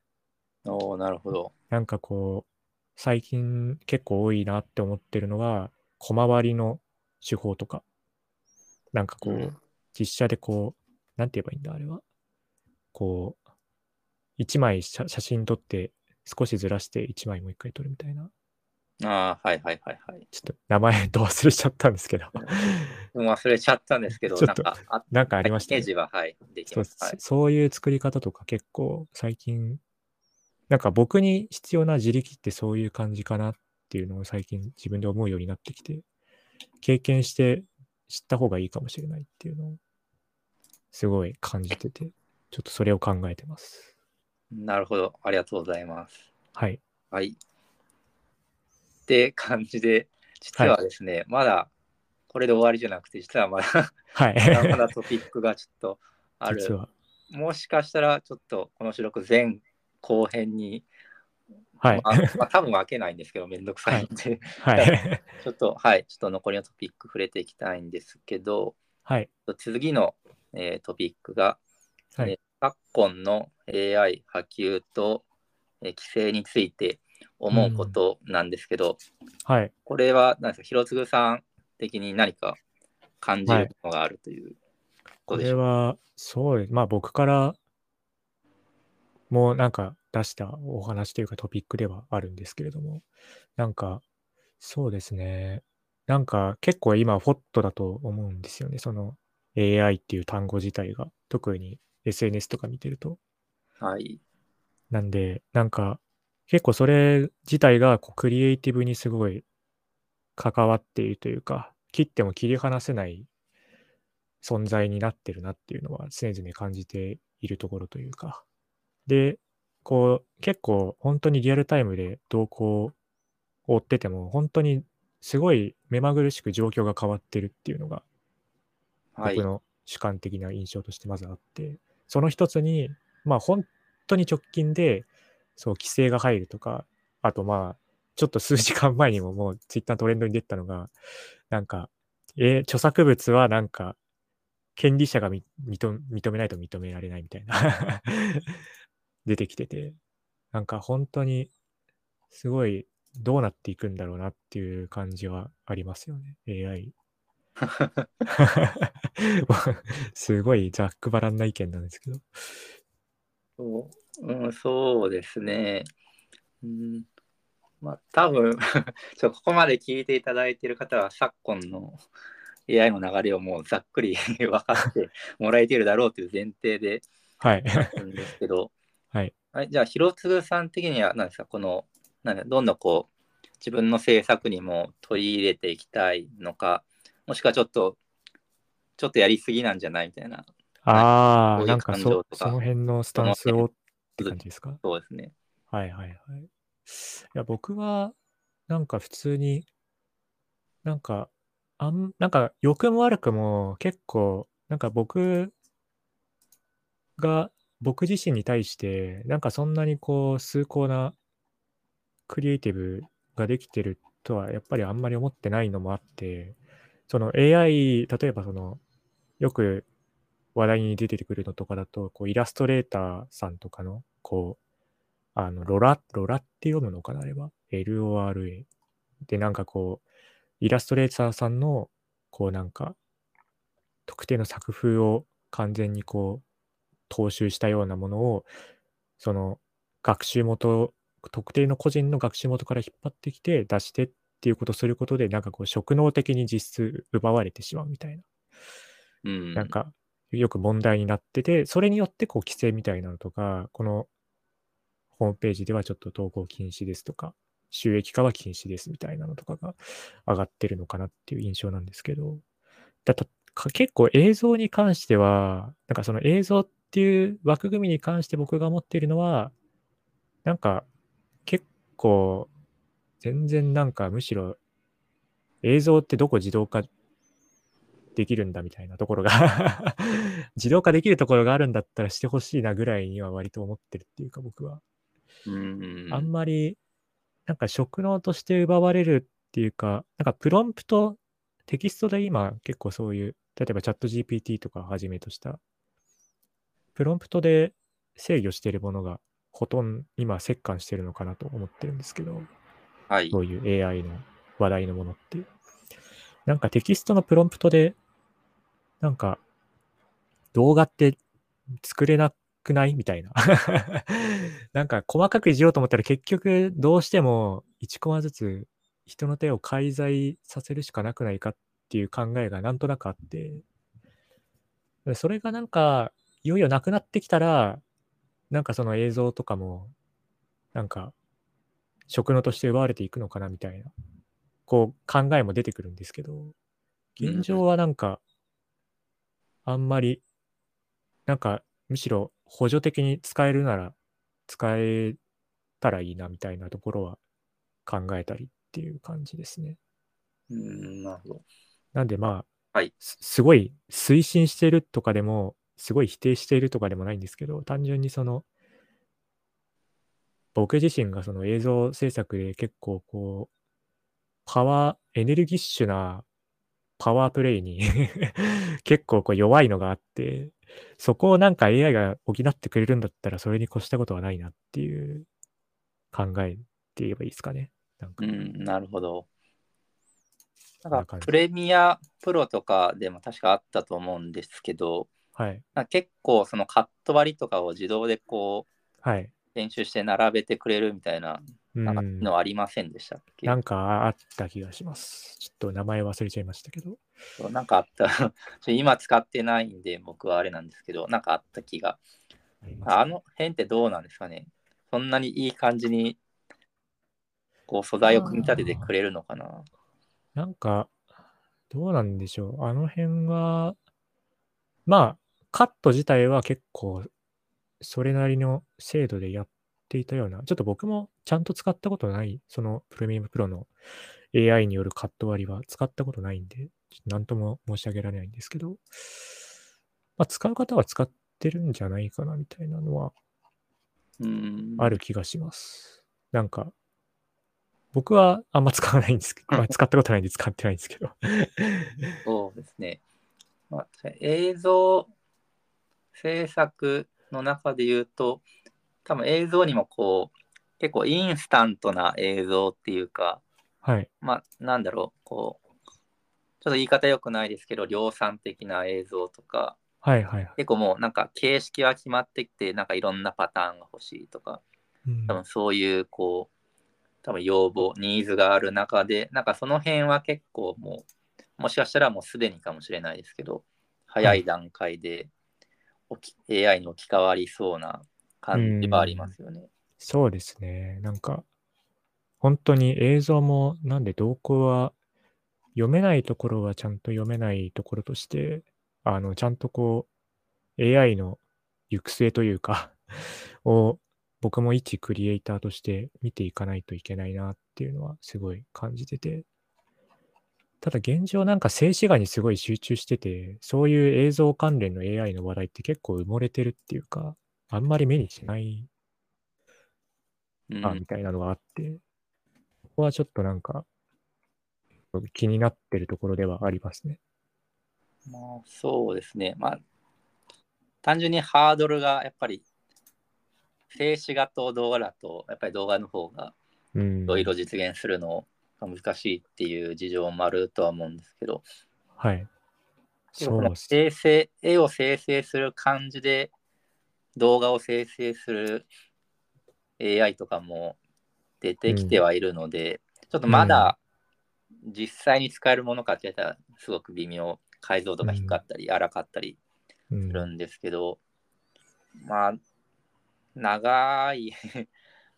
おーなるほど。なんかこう、最近結構多いなって思ってるのは、小回りの手法とか。なんかこう、うん実写でこう、なんて言えばいいんだ、あれは。こう、一枚写写真撮って、少しずらして一枚もう一回撮るみたいな。ああ、はいはいはいはい。ちょっと名前と忘れちゃったんですけど。忘れちゃったんですけど、ちょっとなんかあなんかありましたねイメージは、はい、できそうます。はい、そういう作り方とか結構最近、なんか僕に必要な自力ってそういう感じかなっていうのを最近自分で思うようになってきて、経験して知った方がいいかもしれないっていうのをすごい感じてて、ちょっとそれを考えてます。なるほど。ありがとうございます。はい。はい。って感じで、実はですね、まだこれで終わりじゃなくて、実はまだはい。まだまだトピックがちょっとある。実は。もしかしたら、ちょっとこの収録前後編に、はい。まあまあ、多分分けないんですけど、めんどくさいんで、はい。ちょっと、はい、ちょっと残りのトピック触れていきたいんですけど、はい。次の、えートピックが、はいえー昨今の AI 波及と、えー規制について思うことなんですけど、はい。これは何ですか、広次さん的に何か感じるものがあるというこことでしょうか？れは、そうです。まあ僕からもなんか出したお話というかトピックではあるんですけれども、なんか、そうですね。なんか結構今ホットだと思うんですよね。その AI っていう単語自体が。特に SNS とか見てると。はい。なんで、なんか結構それ自体がこうクリエイティブにすごい関わっているというか、切っても切り離せない存在になってるなっていうのは常々感じているところというか。で、こう結構本当にリアルタイムで動向を追ってても本当にすごい目まぐるしく状況が変わってるっていうのがはい僕。の主観的な印象としてまずあって、その一つに、まあ本当に直近で、そう、規制が入るとか、あとまあ、ちょっと数時間前にももうツイッタートレンドに出てたのが、なんか、えー著作物はなんか、権利者がみ認認めないと認められないみたいな出てきてて、なんか本当に、すごい、どうなっていくんだろうなっていう感じはありますよね、AI すごいざっくばらんな意見なんですけど。そう,、うん、そうですね。うん、まあ多分 ちょここまで聞いていただいている方は昨今の AI の流れをもうざっくり 分かってもらえているだろうという前提ではい。なんですけど、はい。はい、じゃあ広次さん的には何ですか？このなんだどんどんこう自分の制作にも取り入れていきたいのかもしくはちょっとちょっとやりすぎなんじゃないみたいなああ、なんかそその辺のスタンスをって感じですか？そうですね。はいはいはい。いや、僕は、なんか普通に、なんか、あん、なんか良くも悪くも結構、なんか僕が、僕自身に対して、なんかそんなにこう、崇高なクリエイティブができてるとは、やっぱりあんまり思ってないのもあって、その AI、例えばその、よく話題に出てくるのとかだと、こうイラストレーターさんとかの、こう、あの、ロラ、ロラって読むのかなあれは ?LORA。で、なんかこう、イラストレーターさんの、こうなんか、特定の作風を完全にこう、踏襲したようなものを、その、学習元、特定の個人の学習元から引っ張ってきて出してっていうことをすることで、なんかこう、職能的に実質奪われてしまうみたいな。うん。なんか、よく問題になってて、それによってこう規制みたいなのとか、このホームページではちょっと投稿禁止ですとか、収益化は禁止ですみたいなのとかが上がってるのかなっていう印象なんですけど、だとか結構映像に関しては、なんかその映像っていう枠組みに関して僕が思っているのは、なんか結構全然なんかむしろ映像ってどこ自動化できるんだみたいなところが 自動化できるところがあるんだったらしてほしいなぐらいには割と思ってるっていうか僕は。うん。あんまり、なんか職能として奪われるっていうか、なんかプロンプト、テキストで今結構そういう、例えばチャット GPT とかをはじめとした、プロンプトで制御しているものがほとんど今折感してるのかなと思ってるんですけど、はい。そういう AI の話題のものって。なんかテキストのプロンプトで、なんか動画って作れなくないみたいな。なんか細かくいじろうと思ったら結局どうしても1コマずつ人の手を介在させるしかなくないかっていう考えがなんとなくあって、それがなんかいよいよなくなってきたら、なんかその映像とかも、なんか職能として奪われていくのかなみたいな、こう考えも出てくるんですけど、現状はなんか、あんまり、なんかむしろ補助的に使えるなら使えたらいいなみたいなところは考えたりっていう感じですね。うん、なるほど。なんでまあ、はいすすごい推進してるとかでも、すごい否定しているとかでもないんですけど、単純にその、僕自身がその映像制作で結構こう、パワー、エネルギッシュなパワープレイに 結構こう弱いのがあって、そこをなんか AI が補ってくれるんだったらそれに越したことはないなっていう考えって言えばいいですかね。なんかうん、なるほど。なんかプレミアプロとかでも確かあったと思うんですけど、はい。結構そのカット割りとかを自動でこうはい。編集して並べてくれるみたいななん。のありませんでしたっけ、なんかあった気がします。ちょっと名前忘れちゃいましたけど。そうなんかあった。今使ってないんで僕はあれなんですけど、なんかあった気が。あの辺ってどうなんですかね？そんなにいい感じにこう素材を組み立ててくれるのかな？なんか、どうなんでしょう。あの辺は、まあ、カット自体は結構、それなりの精度でやっていたような、ちょっと僕もちゃんと使ったことない、そのプレミアムプロの AI によるカット割りは使ったことないんで、ちょっと何とも申し上げられないんですけど、まあ、使う方は使ってるんじゃないかなみたいなのはうん。ある気がします。なんか、僕はあんま使わないんですけど、まあ、使ったことないんで使ってないんですけど。そうですね。まあ、映像制作の中で言うと、多分映像にもこう、結構インスタントな映像っていうか、はい。まあ、なんだろう、こう、ちょっと言い方良くないですけど、量産的な映像とか、はいはいはい。結構もうなんか形式は決まってきて、なんかいろんなパターンが欲しいとか、うん多分そういうこう、多分要望、ニーズがある中で、なんかその辺は結構もう、もしかしたらもうすでにかもしれないですけど、早い段階で AI に置き換わりそうな感じはありますよね。そうですね。なんか、本当に映像も、なんで動向は、読めないところはちゃんと読めないところとして、あの、ちゃんとこう、AI の行く末というか、を、僕も一クリエイターとして見ていかないといけないなっていうのはすごい感じてて、ただ現状なんか静止画にすごい集中してて、そういう映像関連の AI の話題って結構埋もれてるっていうか、あんまり目にしないうんなみたいなのがあって、ここはちょっとなんか気になってるところではありますね。まあ、そうですね。まあ、単純にハードルがやっぱり、静止画と動画だと、やっぱり動画の方がうん。いろいろ実現するのが難しいっていう事情もあるとは思うんですけど、はい。そう。生成、絵を生成する感じで動画を生成する AI とかも出てきてはいるので、ちょっとまだ実際に使えるものかって言ったらすごく微妙、解像度が低かったり、荒かったりうんするんですけど、まあ、長い、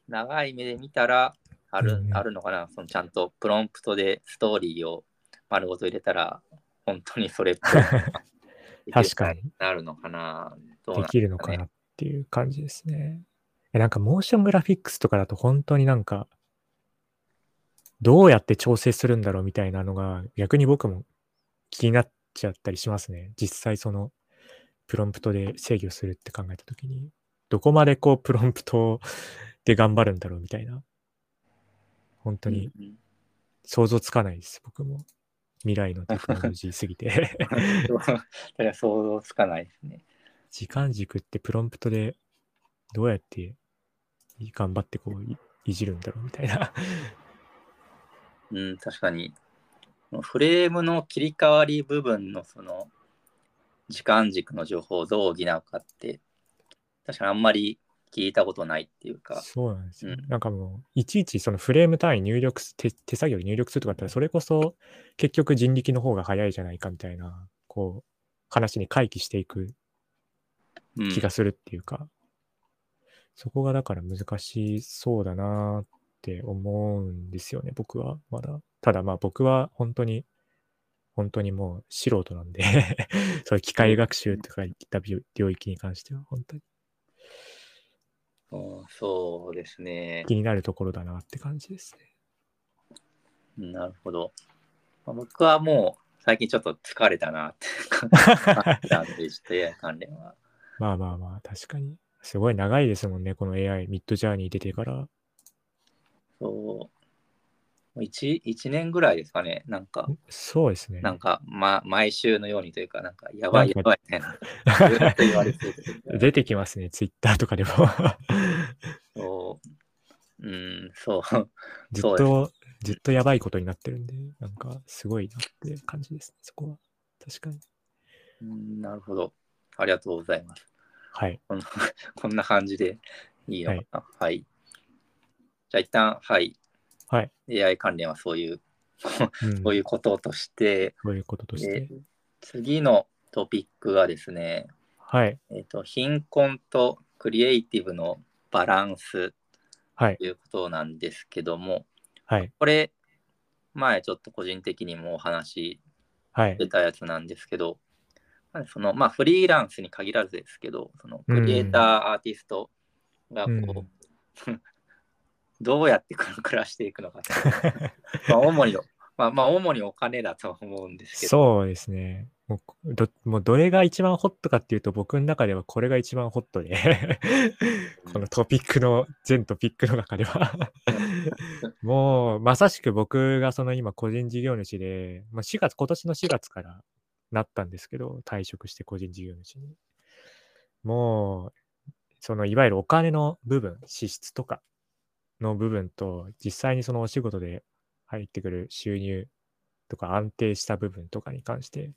長い目で見たらある,、うんあるのかな、そのちゃんとプロンプトでストーリーを丸ごと入れたら、本当にそれっぽい 確かになるのかな？どうなんできるのかなっていう感じですね。えなんかモーショングラフィックスとかだと本当になんか、どうやって調整するんだろうみたいなのが逆に僕も気になっちゃったりしますね。実際そのプロンプトで制御するって考えたときに、どこまでこうプロンプトで頑張るんだろうみたいな。本当に想像つかないです、僕も。未来のテクノロジーすぎて。それは想像つかないですね。時間軸ってプロンプトでどうやって頑張ってこういいじるんだろうみたいな。うん、確かに。フレームの切り替わり部分のその時間軸の情報をどう補うかって、確かにあんまり聞いたことないっていうか、そうなんですよ。うん。なんかもう、いちいちそのフレーム単位入力す手、手作業で入力するとかだったら、それこそ結局人力の方が早いじゃないかみたいな、こう、話に回帰していくうん。気がするっていうか、そこがだから難しそうだなって思うんですよね、僕は。まだ。ただまあ僕は本当に、本当にもう素人なんで。そういう機械学習とかいった領領域に関しては本当にそうそうですね。気になるところだなって感じですね。なるほど。まあ僕はもう最近ちょっと疲れたなって感じなんで、ちょっと AI 関連は。まあまあまあ、確かに。すごい長いですもんね、この AI、ミッドジャーニー出てから。そう。1, 一年ぐらいですかね。なんか、そうですね。なんか、ま、毎週のようというか、なんか、やばいやばいみたいな。言われてる 出てきますね、ツイッターとかでも。そう。うん、そう。ずっと、ずっとやばいことになってるんで、なんかすごいなって感じですね、そこは。確かに。うんなるほど。ありがとうございます。はい。こんな こんな感じでいいのかな。はい。じゃあ一旦、はい。はい。AI 関連はそういう、うんそういうこととして、そういうこととしでて。次のトピックがですね、はい。えっ、と、貧困とクリエイティブのバランスはい。ということなんですけども、はい。これ、前ちょっと個人的にもお話はい。出たやつなんですけど、まあそのまあ、フリーランスに限らずですけど、そのクリエイター、アーティストがこう、どうやって暮らしていくのかと まあ主に、まあ、まあ主にお金だと思うんですけど、そうですね。もうどもうどれが一番ホットかっていうと、僕の中ではこれが一番ホットで、このトピックの、全トピックの中では。もう、まさしく僕がその今個人事業主で、まあ、4月、今年の4月からなったんですけど、退職して個人事業主に。もう、そのいわゆるお金の部分、支出とかの部分と、実際にそのお仕事で入ってくる収入とか安定した部分とかに関して、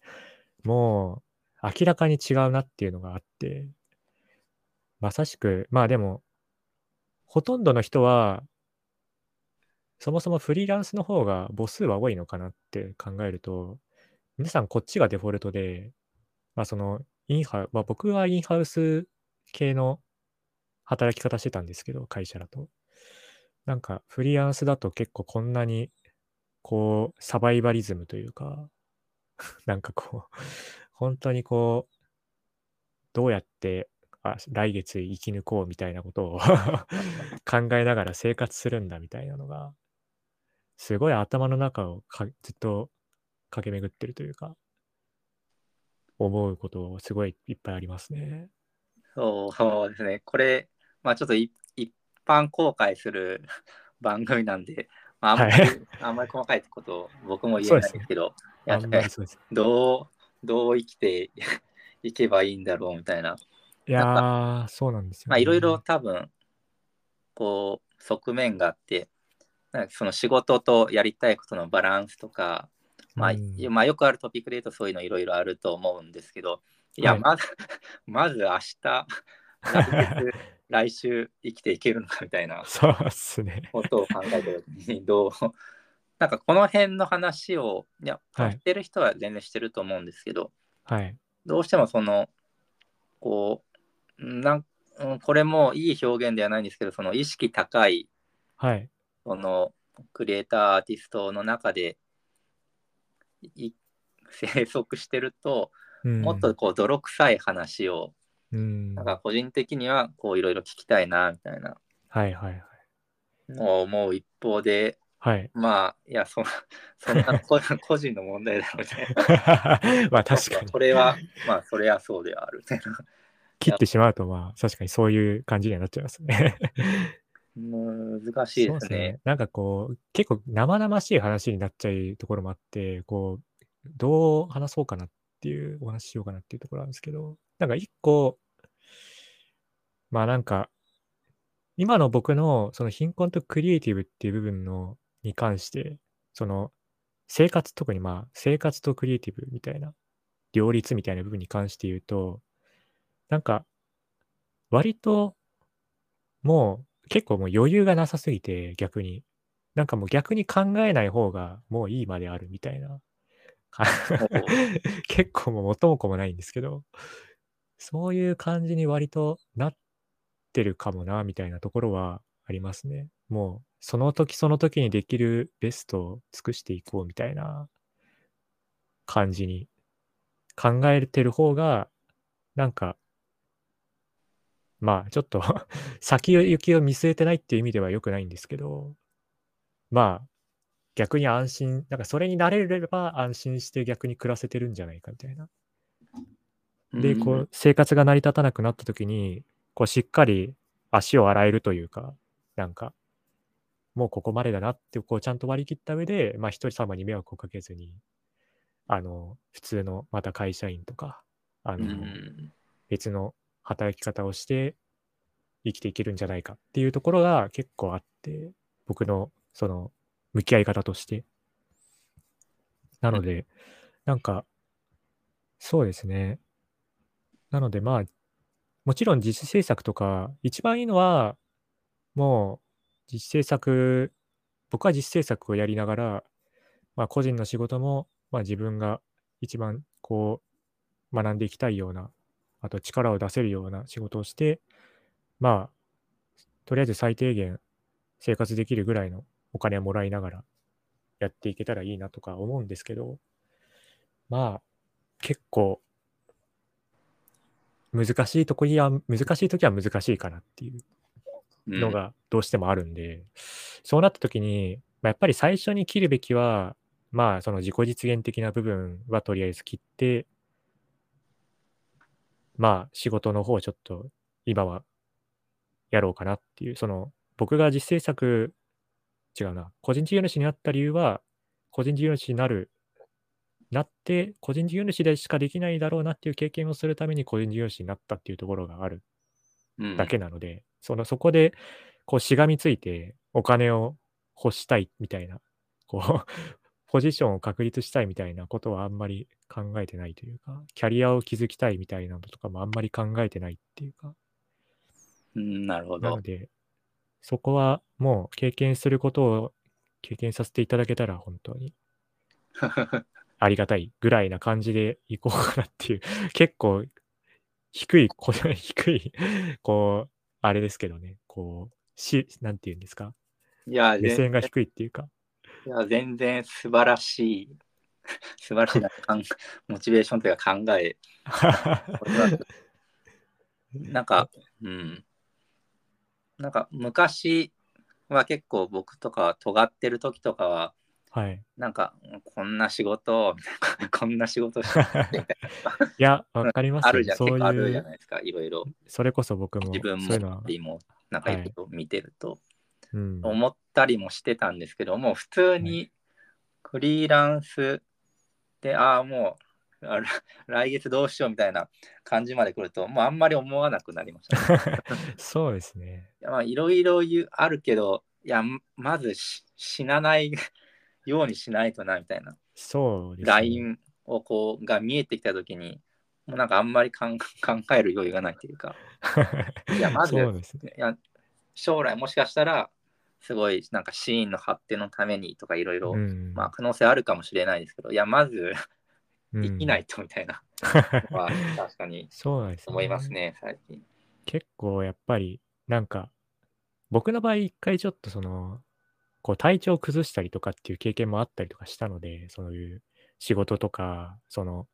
もう明らかに違うなっていうのがあって、まさしく、まあでも、ほとんどの人は、そもそもフリーランスの方が母数は多いのかなって考えると、皆さんこっちがデフォルトで、まあその、インハウ、まあ僕はインハウス系の働き方してたんですけど、会社だと。なんかフリーランスだと結構こんなに、こう、サバイバリズムというか、なんかこう、本当にこう、どうやってあ来月生き抜こうみたいなことを 考えながら生活するんだみたいなのが、すごい頭の中をかずっと駆け巡ってるというか、思うことすごいいっぱいありますね。そうですね、これ、まあちょっと般公開する 番組なんで、まあ、あんまり、はいあんまり細かいことを僕も言えないんですけど。どう、どう生きて いけばいいんだろうみたいな。いやー、そうなんですよ、ね。まあいろいろ多分、こう、側面があって、なんかその仕事とやりたいことのバランスとか、まあ、うんまあよくあるトピックで言うとそういうのいろいろあると思うんですけど、いや、はいまず、まず明日、来月来週生きていけるのかみたいな そうっすね。ことを考えた時にどうなんかこの辺の話をいや、はいしてる人は全然してると思うんですけどはい。どうしてもそのこうなんうんこれもいい表現ではないんですけどその意識高いはい。そのクリエイターアーティストの中でい 生息してるとうんもっとこう泥臭い話をうん。なんか個人的にはこういろいろ聞きたいなみたいなはいはいはい。のを思う一方ではい。まあ、いや、そ そんな個個人の問題だみたいな。まあ確かに。それは、まあ、それはそうではあるみたいな。切ってしまうと、まあ確かにそういう感じにはなっちゃいますね。難しいですそうっね。なんかこう、結構生々しい話になっちゃうところもあって、こう、どう話そうかなっていう、お話ししようかなっていうところなんですけど、なんか一個、まあなんか、今の僕のその貧困とクリエイティブっていう部分のに関して、その生活、特にまあ生活とクリエイティブみたいな、両立みたいな部分に関して言うと、なんか、割と、もう結構もう余裕がなさすぎて、逆に。なんかもう逆に考えない方がもういいまであるみたいな。か 結構もう元も子もないんですけど、そういう感じに割となってるかもな、みたいなところはありますね。もう、その時その時にできるベストを尽くしていこうみたいな感じに考えてる方が、なんか、まあちょっと 先行きを見据えてないっていう意味では良くないんですけど、まあ逆に安心、なんかそれになれれば安心して逆に暮らせてるんじゃないかみたいな。で、こう、生活が成り立たなくなった時に、こう、しっかり足を洗えるというか、なんか、もうここまでだなって、こう、ちゃんと割り切った上で、まあ、一人様に迷惑をかけずに、あの、普通の、また会社員とか、あうん、の、うん別の働き方をして生きていけるんじゃないかっていうところが結構あって、僕のその向き合い方として。なので、なんか、そうですね。なのでまあ、もちろん自主制作とか、一番いいのは、もう実施制作、僕は実施制作をやりながら、まあ、個人の仕事も、まあ、自分が一番こう学んでいきたいような、あと力を出せるような仕事をして、まあ、とりあえず最低限生活できるぐらいのお金をもらいながらやっていけたらいいなとか思うんですけど、まあ、結構難しいとこには、難しい時は難しいかなっていうのがどうしてもあるんで、うん、そうなった時に、まあ、やっぱり最初に切るべきは、まあ、その自己実現的な部分はとりあえず切って、まあ、仕事の方をちょっと今はやろうかなっていう、その、僕が実制作、違うな、個人事業主になった理由は、個人事業主になる、なって、個人事業主でしかできないだろうなっていう経験をするために個人事業主になったっていうところがあるだけなので、うん、そのそこで、こう、しがみついてお金を欲したいみたいな、こう ポジションを確立したいみたいなことはあんまり考えてないというか、キャリアを築きたいみたいなのとかもあんまり考えてないっていうか。うん、なるほど。なので、そこはもう経験することを経験させていただけたら本当に ありがたいぐらいな感じでいこうかなっていう、結構低い、低い、こう、あれですけどね、こう、し、なんて言うんですか？いや、目線が低いっていうか。いや、全然素晴らしい、素晴らしいなモチベーションというか考え。なんか、うん。なんか昔は結構僕とか尖ってる時とかは、はい、なんかこんな仕事こんな仕事して。いや、わかりますあるじゃそういうあるじゃないですか、いろいろ。それこそ僕も自分も今なんかいろいろ見てると、思ったりもしてたんですけども、普通にフリーランスで、ああ、もうあ来月どうしようみたいな感じまで来ると、もうあんまり思わなくなりました、ね。そうですね。いろいろあるけど、いや、まず死なないようにしないとなみたいな。そうです、ね。LINE をこうが見えてきたときに、もうなんかあんまり 考える余裕がないというか。いや、まず、ね、いや将来もしかしたらすごいなんかシーンの発展のためにとかいろいろ、まあ可能性あるかもしれないですけど、いや、まず生きないとみたいな、は確かに思いますね、最近。結構やっぱりなんか僕の場合一回ちょっとそのこう体調を崩したりとかっていう経験もあったりとかしたので、そういう仕事とか、その、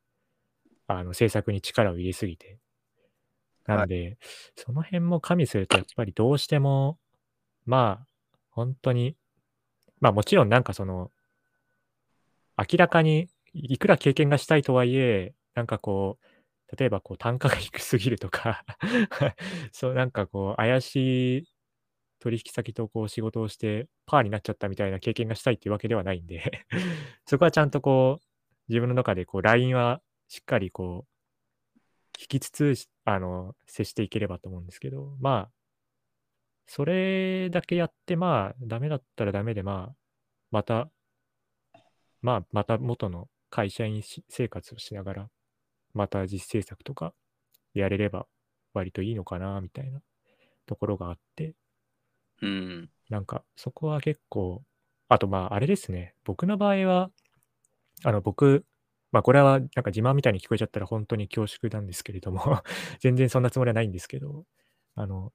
あの制作に力を入れすぎて。なので、はい、その辺も加味すると、やっぱりどうしても、まあ、本当に、まあもちろんなんかその、明らかにいくら経験がしたいとはいえ、なんかこう、例えばこう単価が低すぎるとか そうなんかこう怪しい取引先とこう仕事をしてパーになっちゃったみたいな経験がしたいっていうわけではないんで そこはちゃんとこう自分の中でこう LINE はしっかりこう引きつつあの接していければと思うんですけどまあそれだけやって、まあ、ダメだったらダメで、まあ、また、まあ、また元の会社員生活をしながら、また実施制作とかやれれば割といいのかな、みたいなところがあって、うん。なんか、そこは結構、あと、まあ、あれですね、僕の場合は、あの、僕、まあ、これはなんか自慢みたいに聞こえちゃったら本当に恐縮なんですけれども 全然そんなつもりはないんですけど、あの、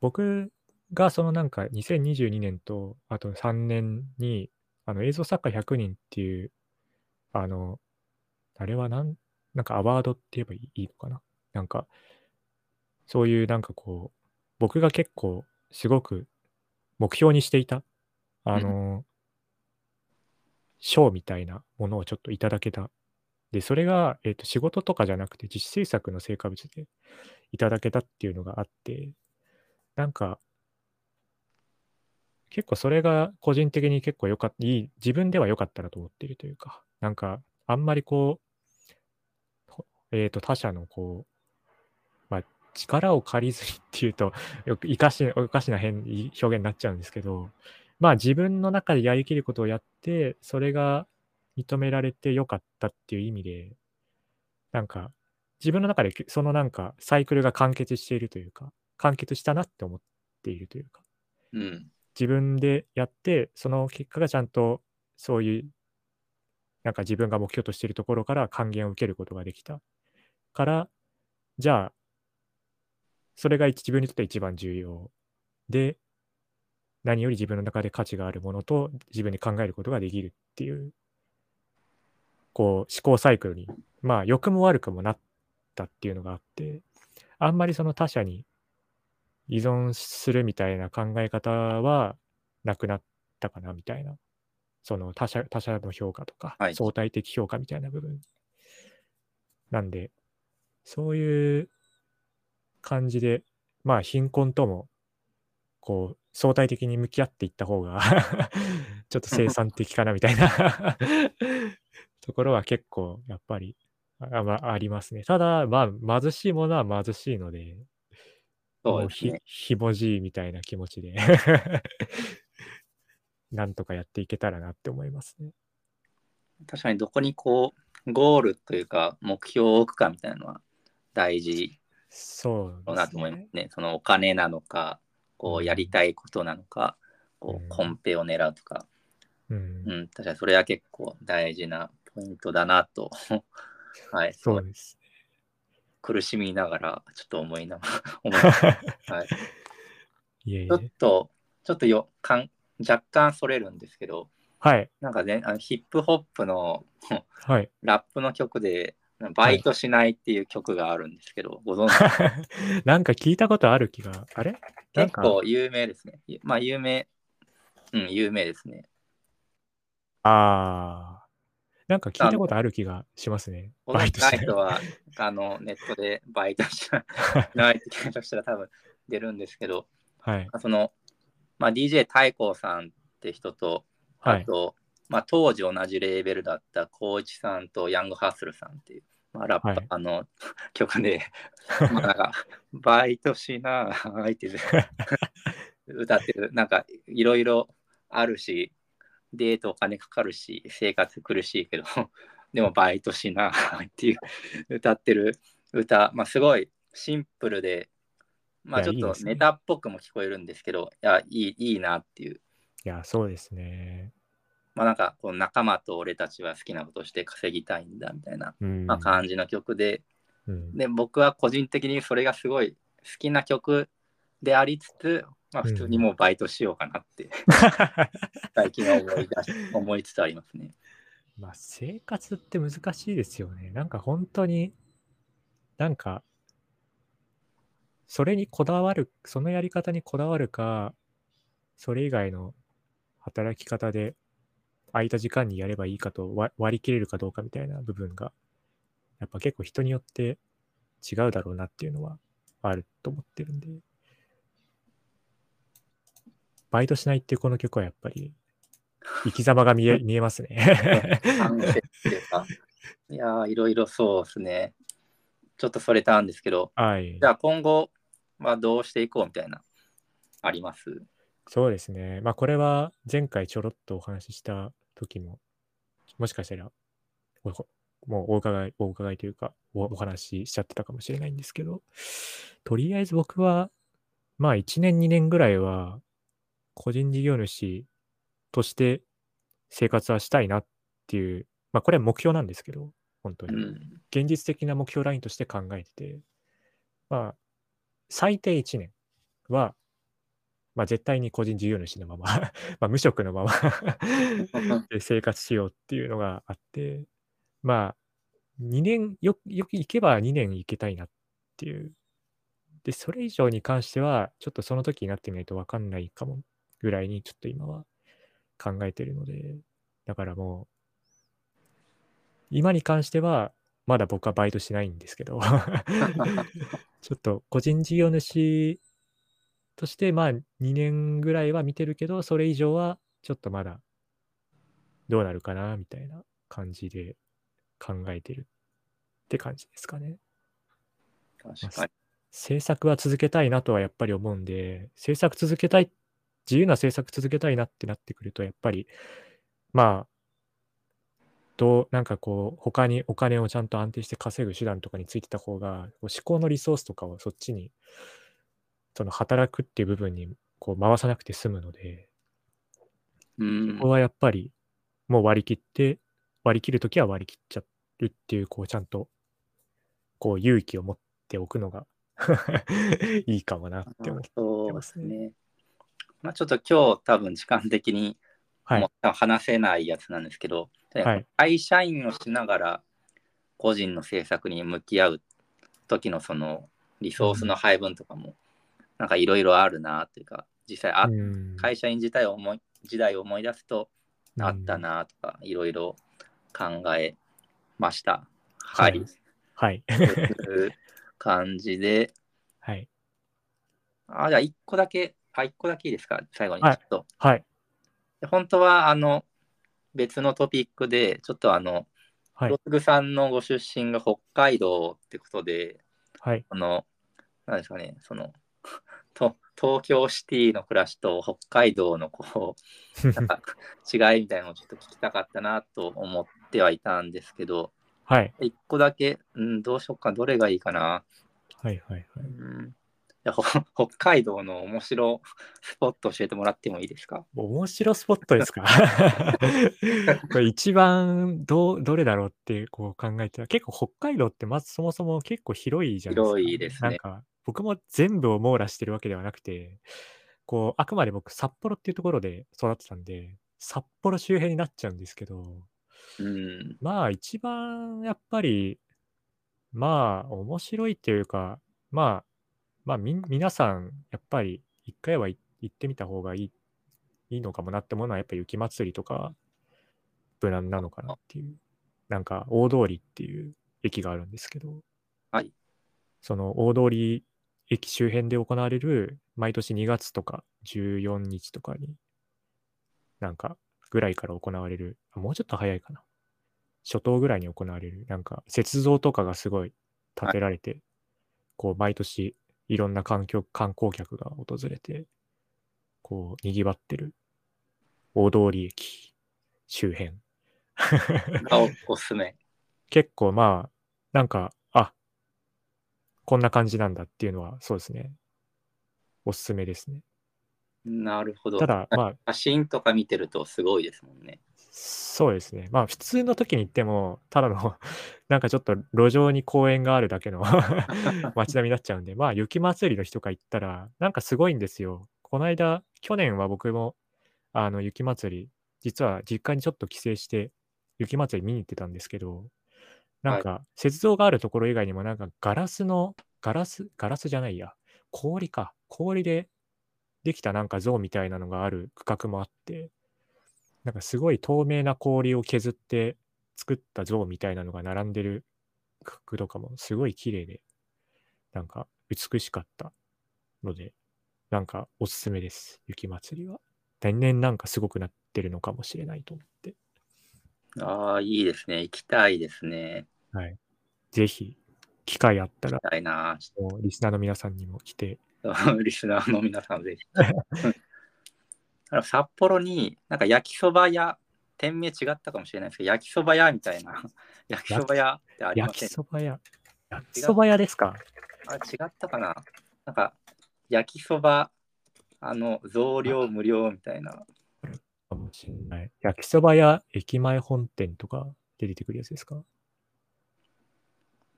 僕がそのなんか2022年とあと3年にあの映像作家100人っていうあのあれはなんなんかアワードって言えばいいのかな？なんかそういうなんかこう僕が結構すごく目標にしていたあの、賞みたいなものをちょっといただけた。で、それが、えっ、と、仕事とかじゃなくて、自主制作の成果物でいただけたっていうのがあって、なんか、結構それが個人的に結構良かった、いい、自分では良かったなと思っているというか、なんか、あんまりこう、えっ、ー、と、他者のこう、まあ、力を借りずにっていうと、よく、いかし、おかしな変、表現になっちゃうんですけど、まあ自分の中でやりきることをやって、それが認められて良かったっていう意味で、なんか、自分の中でそのなんかサイクルが完結しているというか、完結したなって思っているというか、うん。自分でやって、その結果がちゃんとそういう、なんか自分が目標としているところから還元を受けることができたから、じゃあ、それが一自分にとって一番重要で、何より自分の中で価値があるものと自分に考えることができるっていう、こう思考サイクルに、まあ良くも悪くもなったっていうのがあって、あんまりその他者に依存するみたいな考え方はなくなったかなみたいな。その他者他者の評価とか、はい相対的評価みたいな部分。なんで、そういう感じで、まあ貧困とも、こう、相対的に向き合っていった方が ちょっと生産的かなみたいな ところは結構やっぱりあ,、まあ、ありますね。ただ、まあ貧しいものは貧しいので、もうひそうですね。ひもじいみたいな気持ちで なんとかやっていけたらなって思いますね。確かにどこにこう、ゴールというか、目標を置くかみたいなのは大事そうだなと思いますね。そのお金なのか、こうやりたいことなのか、こうコンペを狙うとか、うん、うん、確かにそれは結構大事なポイントだなと、はい、そそううです。苦しみながら、ちょっと思いながら、思います はい、いえいちょっえ。と、ちょっとよかん若干それるんですけど、はい。なんかね、あのヒップホップのはい。ラップの曲で、バイトしないっていう曲があるんですけど、ご存知 なんか聞いたことある気が。あれ？結構有名ですね。まあ、有名、うん、有名ですね。ああ。なんか聞いたことある気がしますね。バイトしないナイトは、あの、ネットでバイトしないって検索したら多分出るんですけど、はい。その、まあ、DJ 太鼓さんって人と、はい。あと、まあ、当時同じレーベルだった光一さんとヤングハッスルさんっていう、まあ、ラッパーの 曲で、まあなんか、バイトしなーいって歌ってる、なんかいろいろあるし、デートお金かかるし、生活苦しいけど、でもバイトしなーいっていう歌ってる歌、まあすごいシンプルで、まあちょっとネタっぽくも聞こえるんですけど、いや、いいいいなっていう。いや、そうですね。まあなんかこう仲間と俺たちは好きなことして稼ぎたいんだみたいな、うん。まあ、感じの曲で、うん、で僕は個人的にそれがすごい好きな曲でありつつ、まあ、普通にもうバイトしようかなって、最近は思い出し思いつつありますね。まあ、生活って難しいですよね。なんか本当に、なんか、それにこだわる、そのやり方にこだわるか、それ以外の働き方で空いた時間にやればいいかとわ割り切れるかどうかみたいな部分が、やっぱ結構人によって違うだろうなっていうのはあると思ってるんで、バイトしないっていうこの曲はやっぱり、生き様が見え 見えますね。いやーいろいろそうですね。ちょっとそれたんですけど、はいじ。ゃあ今後はどうしていこうみたいな、あります？そうですね。まあこれは前回ちょろっとお話しした時も、もしかしたらおもうお伺い、お伺いというかおお話ししちゃってたかもしれないんですけど、とりあえず僕は、まあ1年2年ぐらいは個人事業主として生活はしたいなっていう、まあこれは目標なんですけど、本当に。うん。現実的な目標ラインとして考えてて、まあ、最低1年は、まあ、絶対に個人事業主のまま、まあ、無職のまま で生活しようっていうのがあって、まあ、2年、よよく行けば2年行けたいなっていう。で、それ以上に関しては、ちょっとその時になってみないと分かんないかもぐらいに、ちょっと今は考えてるので、だからもう、今に関しては、まだ僕はバイトしないんですけど、ちょっと個人事業主として、まあ2年ぐらいは見てるけど、それ以上はちょっとまだどうなるかな、みたいな感じで考えてるって感じですかね。確かに。制作は続けたいなとはやっぱり思うんで、制作続けたい、自由な制作続けたいなってなってくると、やっぱり、まあ、どう、なんかこう、他にお金をちゃんと安定して稼ぐ手段とかについてた方が、こう思考のリソースとかをそっちに、その働くっていう部分にこう回さなくて済むので、うんここはやっぱりもう割り切って、割り切るときは割り切っちゃうっていう、こうちゃんと、こう勇気を持っておくのが いいかもなって思って。まねですすね。まあちょっと今日多分時間的にはいもう話せないやつなんですけど、はい会社員をしながら個人の制作に向き合う時のそのリソースの配分とかもなんかいろいろあるなっていうか実際あ、うん会社員自体を思い時代を思い出すとうんあったなとかいろいろ考えました。ははいい。はい。という感じで、はい。あ、じゃあ1個だけ、あ、1個だけいいですか？最後にちょはいっと。はい。で本当はあの別のトピックでちょっとあの、はいロ。グさんのご出身が北海道ってことではい。あのなんですかねそのと東京シティの暮らしと北海道のこう なんか違いみたいなのをちょっと聞きたかったなと思ってはいたんですけどはい。1個だけ、うん、どうしようかどれがいいかな、はい。はい。はい。うん、いやほ北海道の面白スポット教えてもらってもいいですか？面白スポットですか？これ一番どうどれだろうってこう考えたら結構北海道ってまずそもそも結構広いじゃないですか。広いですねなんか僕も全部を網羅してるわけではなくてこうあくまで僕札幌っていうところで育ってたんで札幌周辺になっちゃうんですけどうん。まあ一番やっぱりまあ面白いっていうかまあまあみ皆さんやっぱり一回は行行ってみた方がいいいいのかもなって思うのはやっぱり雪まつりとか無難なのかなっていうなんか大通りっていう駅があるんですけどはい。その大通り駅周辺で行われる毎年2月とか14日とかになんかぐらいから行われるあもうちょっと早いかな初頭ぐらいに行われるなんか雪像とかがすごい建てられて、こう毎年いろんな環境観光客が訪れてこう賑わってる大通り駅周辺 がおおすすめ。結構まあなんかあこんな感じなんだっていうのはそうですねおすすめですねなるほど。ただまあ写真とか見てるとすごいですもんね。そうですね。まあ普通の時に行っても、ただの なんかちょっと路上に公園があるだけの 街並みになっちゃうんで、まあ雪祭りの日とか行ったら、なんかすごいんですよ。この間、去年は僕もあの雪祭り、実は実家にちょっと帰省して、雪祭り見に行ってたんですけど、なんか雪像があるところ以外にも、なんかガラスの、ガラス、ガラスじゃないや、氷か、氷でできたなんか像みたいなのがある区画もあって、なんかすごい透明な氷を削って作った像みたいなのが並んでる区画とかもすごい綺麗で、なんか美しかったので、なんかおすすめです、雪祭りは。年々なんかすごくなってるのかもしれないと思って。ああ、いいですね。行きたいですね。はい。ぜひ、機会あったらたいな。ちもうリスナーの皆さんにも来て、リスナーの皆さんぜひ。札幌になんか焼きそば屋、店名違ったかもしれないですけど、焼きそば屋みたいな 焼きそば屋ってありま焼せん？きそば屋。焼きそば屋ですか？あ違ったかな？なんか焼きそば、あの、増量無料みたいな。かもしれない。焼きそば屋駅前本店とかで出てくるやつですか？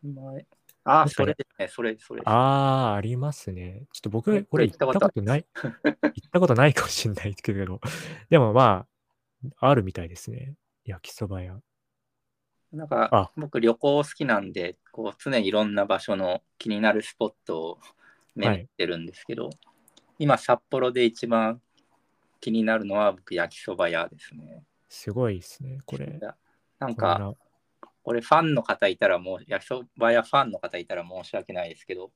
前あ、確かにそれですね、それ、それ。ああ、ありますね。ちょっと僕、えこれ行ったことない、行ったことないかもしれないけど、でもまあ、あるみたいですね。焼きそば屋。なんかあ僕旅行好きなんで、こう常にいろんな場所の気になるスポットを目にしてるんですけど、今札幌で一番気になるのは僕焼きそば屋ですね。すごいですね、これ。なんか、これファンの方いたらもう焼きそば屋ファンの方いたら申し訳ないですけど、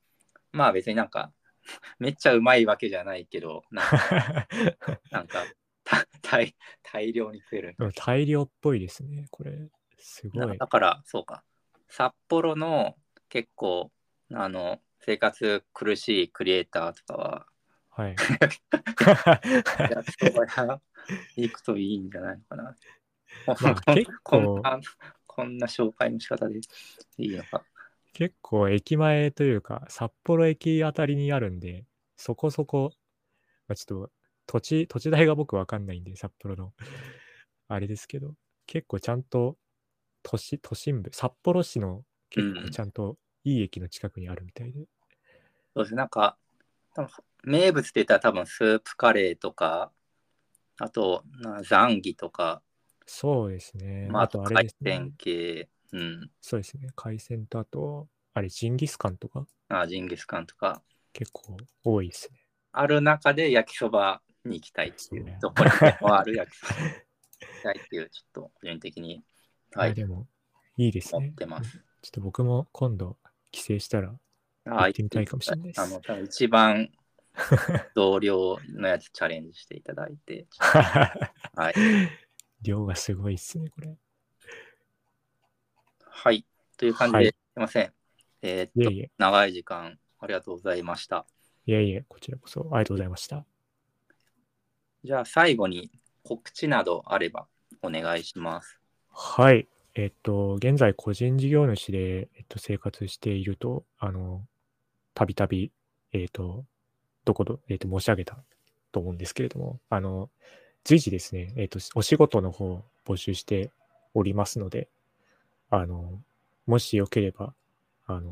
まあ別になんか めっちゃうまいわけじゃないけど、なんか なんかた大大量に食える。大量っぽいですね、これ。すごい。だからそうか札幌の結構あの生活苦しいクリエイターとかははい。焼きそば屋行くといいんじゃないのかな。まあ結構こんな紹介の仕方でいいのか。結構駅前というか、札幌駅あたりにあるんで、そこそこまあ、ちょっと土地、土地代が僕わかんないんで、札幌の あれですけど、結構ちゃんと都市都心部、札幌市の結構ちゃんといい駅の近くにあるみたいで。そうですね、なんか、多分名物って言ったら多分スープカレーとか、あと、なザンギとか、そうですね。まあ、あと海あれですね鮮。系、うん、そうですね。海鮮とあと、あれ、ジンギスカンとか？あジンギスカンとか、結構多いですね。ある中で焼きそばに行きたいっていう、ねどこにもある焼きそばに行きたいっていう、ちょっと個人的に、はいでも、いいです思っね。てます。ちょっと僕も今度、帰省したら、あ行ってみたいかもしれないですあの、多分一番同僚のやつチャレンジしていただいて、はい。量がすごいっすね、これ。はい。という感じで、はいすいません。えーっといえいえ、長い時間ありがとうございました。いえいえ、こちらこそありがとうございました。じゃあ最後に告知などあればお願いします。はい。えっと、現在、個人事業主で、えっと、生活していると、あの、たびたび、えっと、どこど、えっと、申し上げたと思うんですけれども、あの、随時ですね、えっと、お仕事の方を募集しておりますので、あの、もしよければ、あの、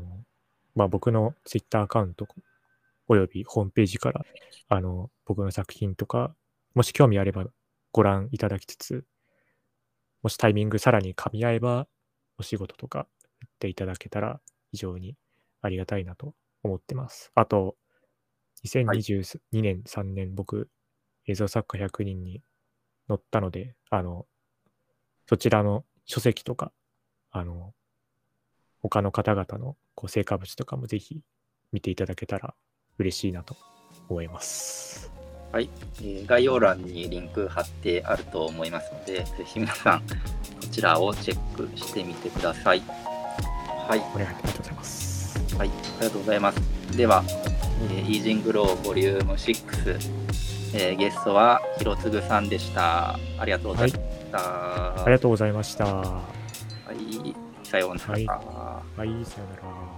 まあ、僕のツイッターアカウントおよびホームページから、あの、僕の作品とか、もし興味あればご覧いただきつつ、もしタイミングさらに噛み合えば、お仕事とか振っていただけたら非常にありがたいなと思ってます。あと、2022年、3年、僕、映像作家100人に乗ったので、あの、そちらの書籍とか、あの、他の方々のこう成果物とかもぜひ見ていただけたら嬉しいなと思います。はい、えー概要欄にリンク貼ってあると思いますので、ぜひ皆さん、こちらをチェックしてみてください。はい、お願いありがとうございます。はい、ありがとうございます。では、えーイージングローボリューム6、えーゲストは広次さんでした。ありがとうございました。ありがとうございました。はい、さようなら。はいはい、さよなら。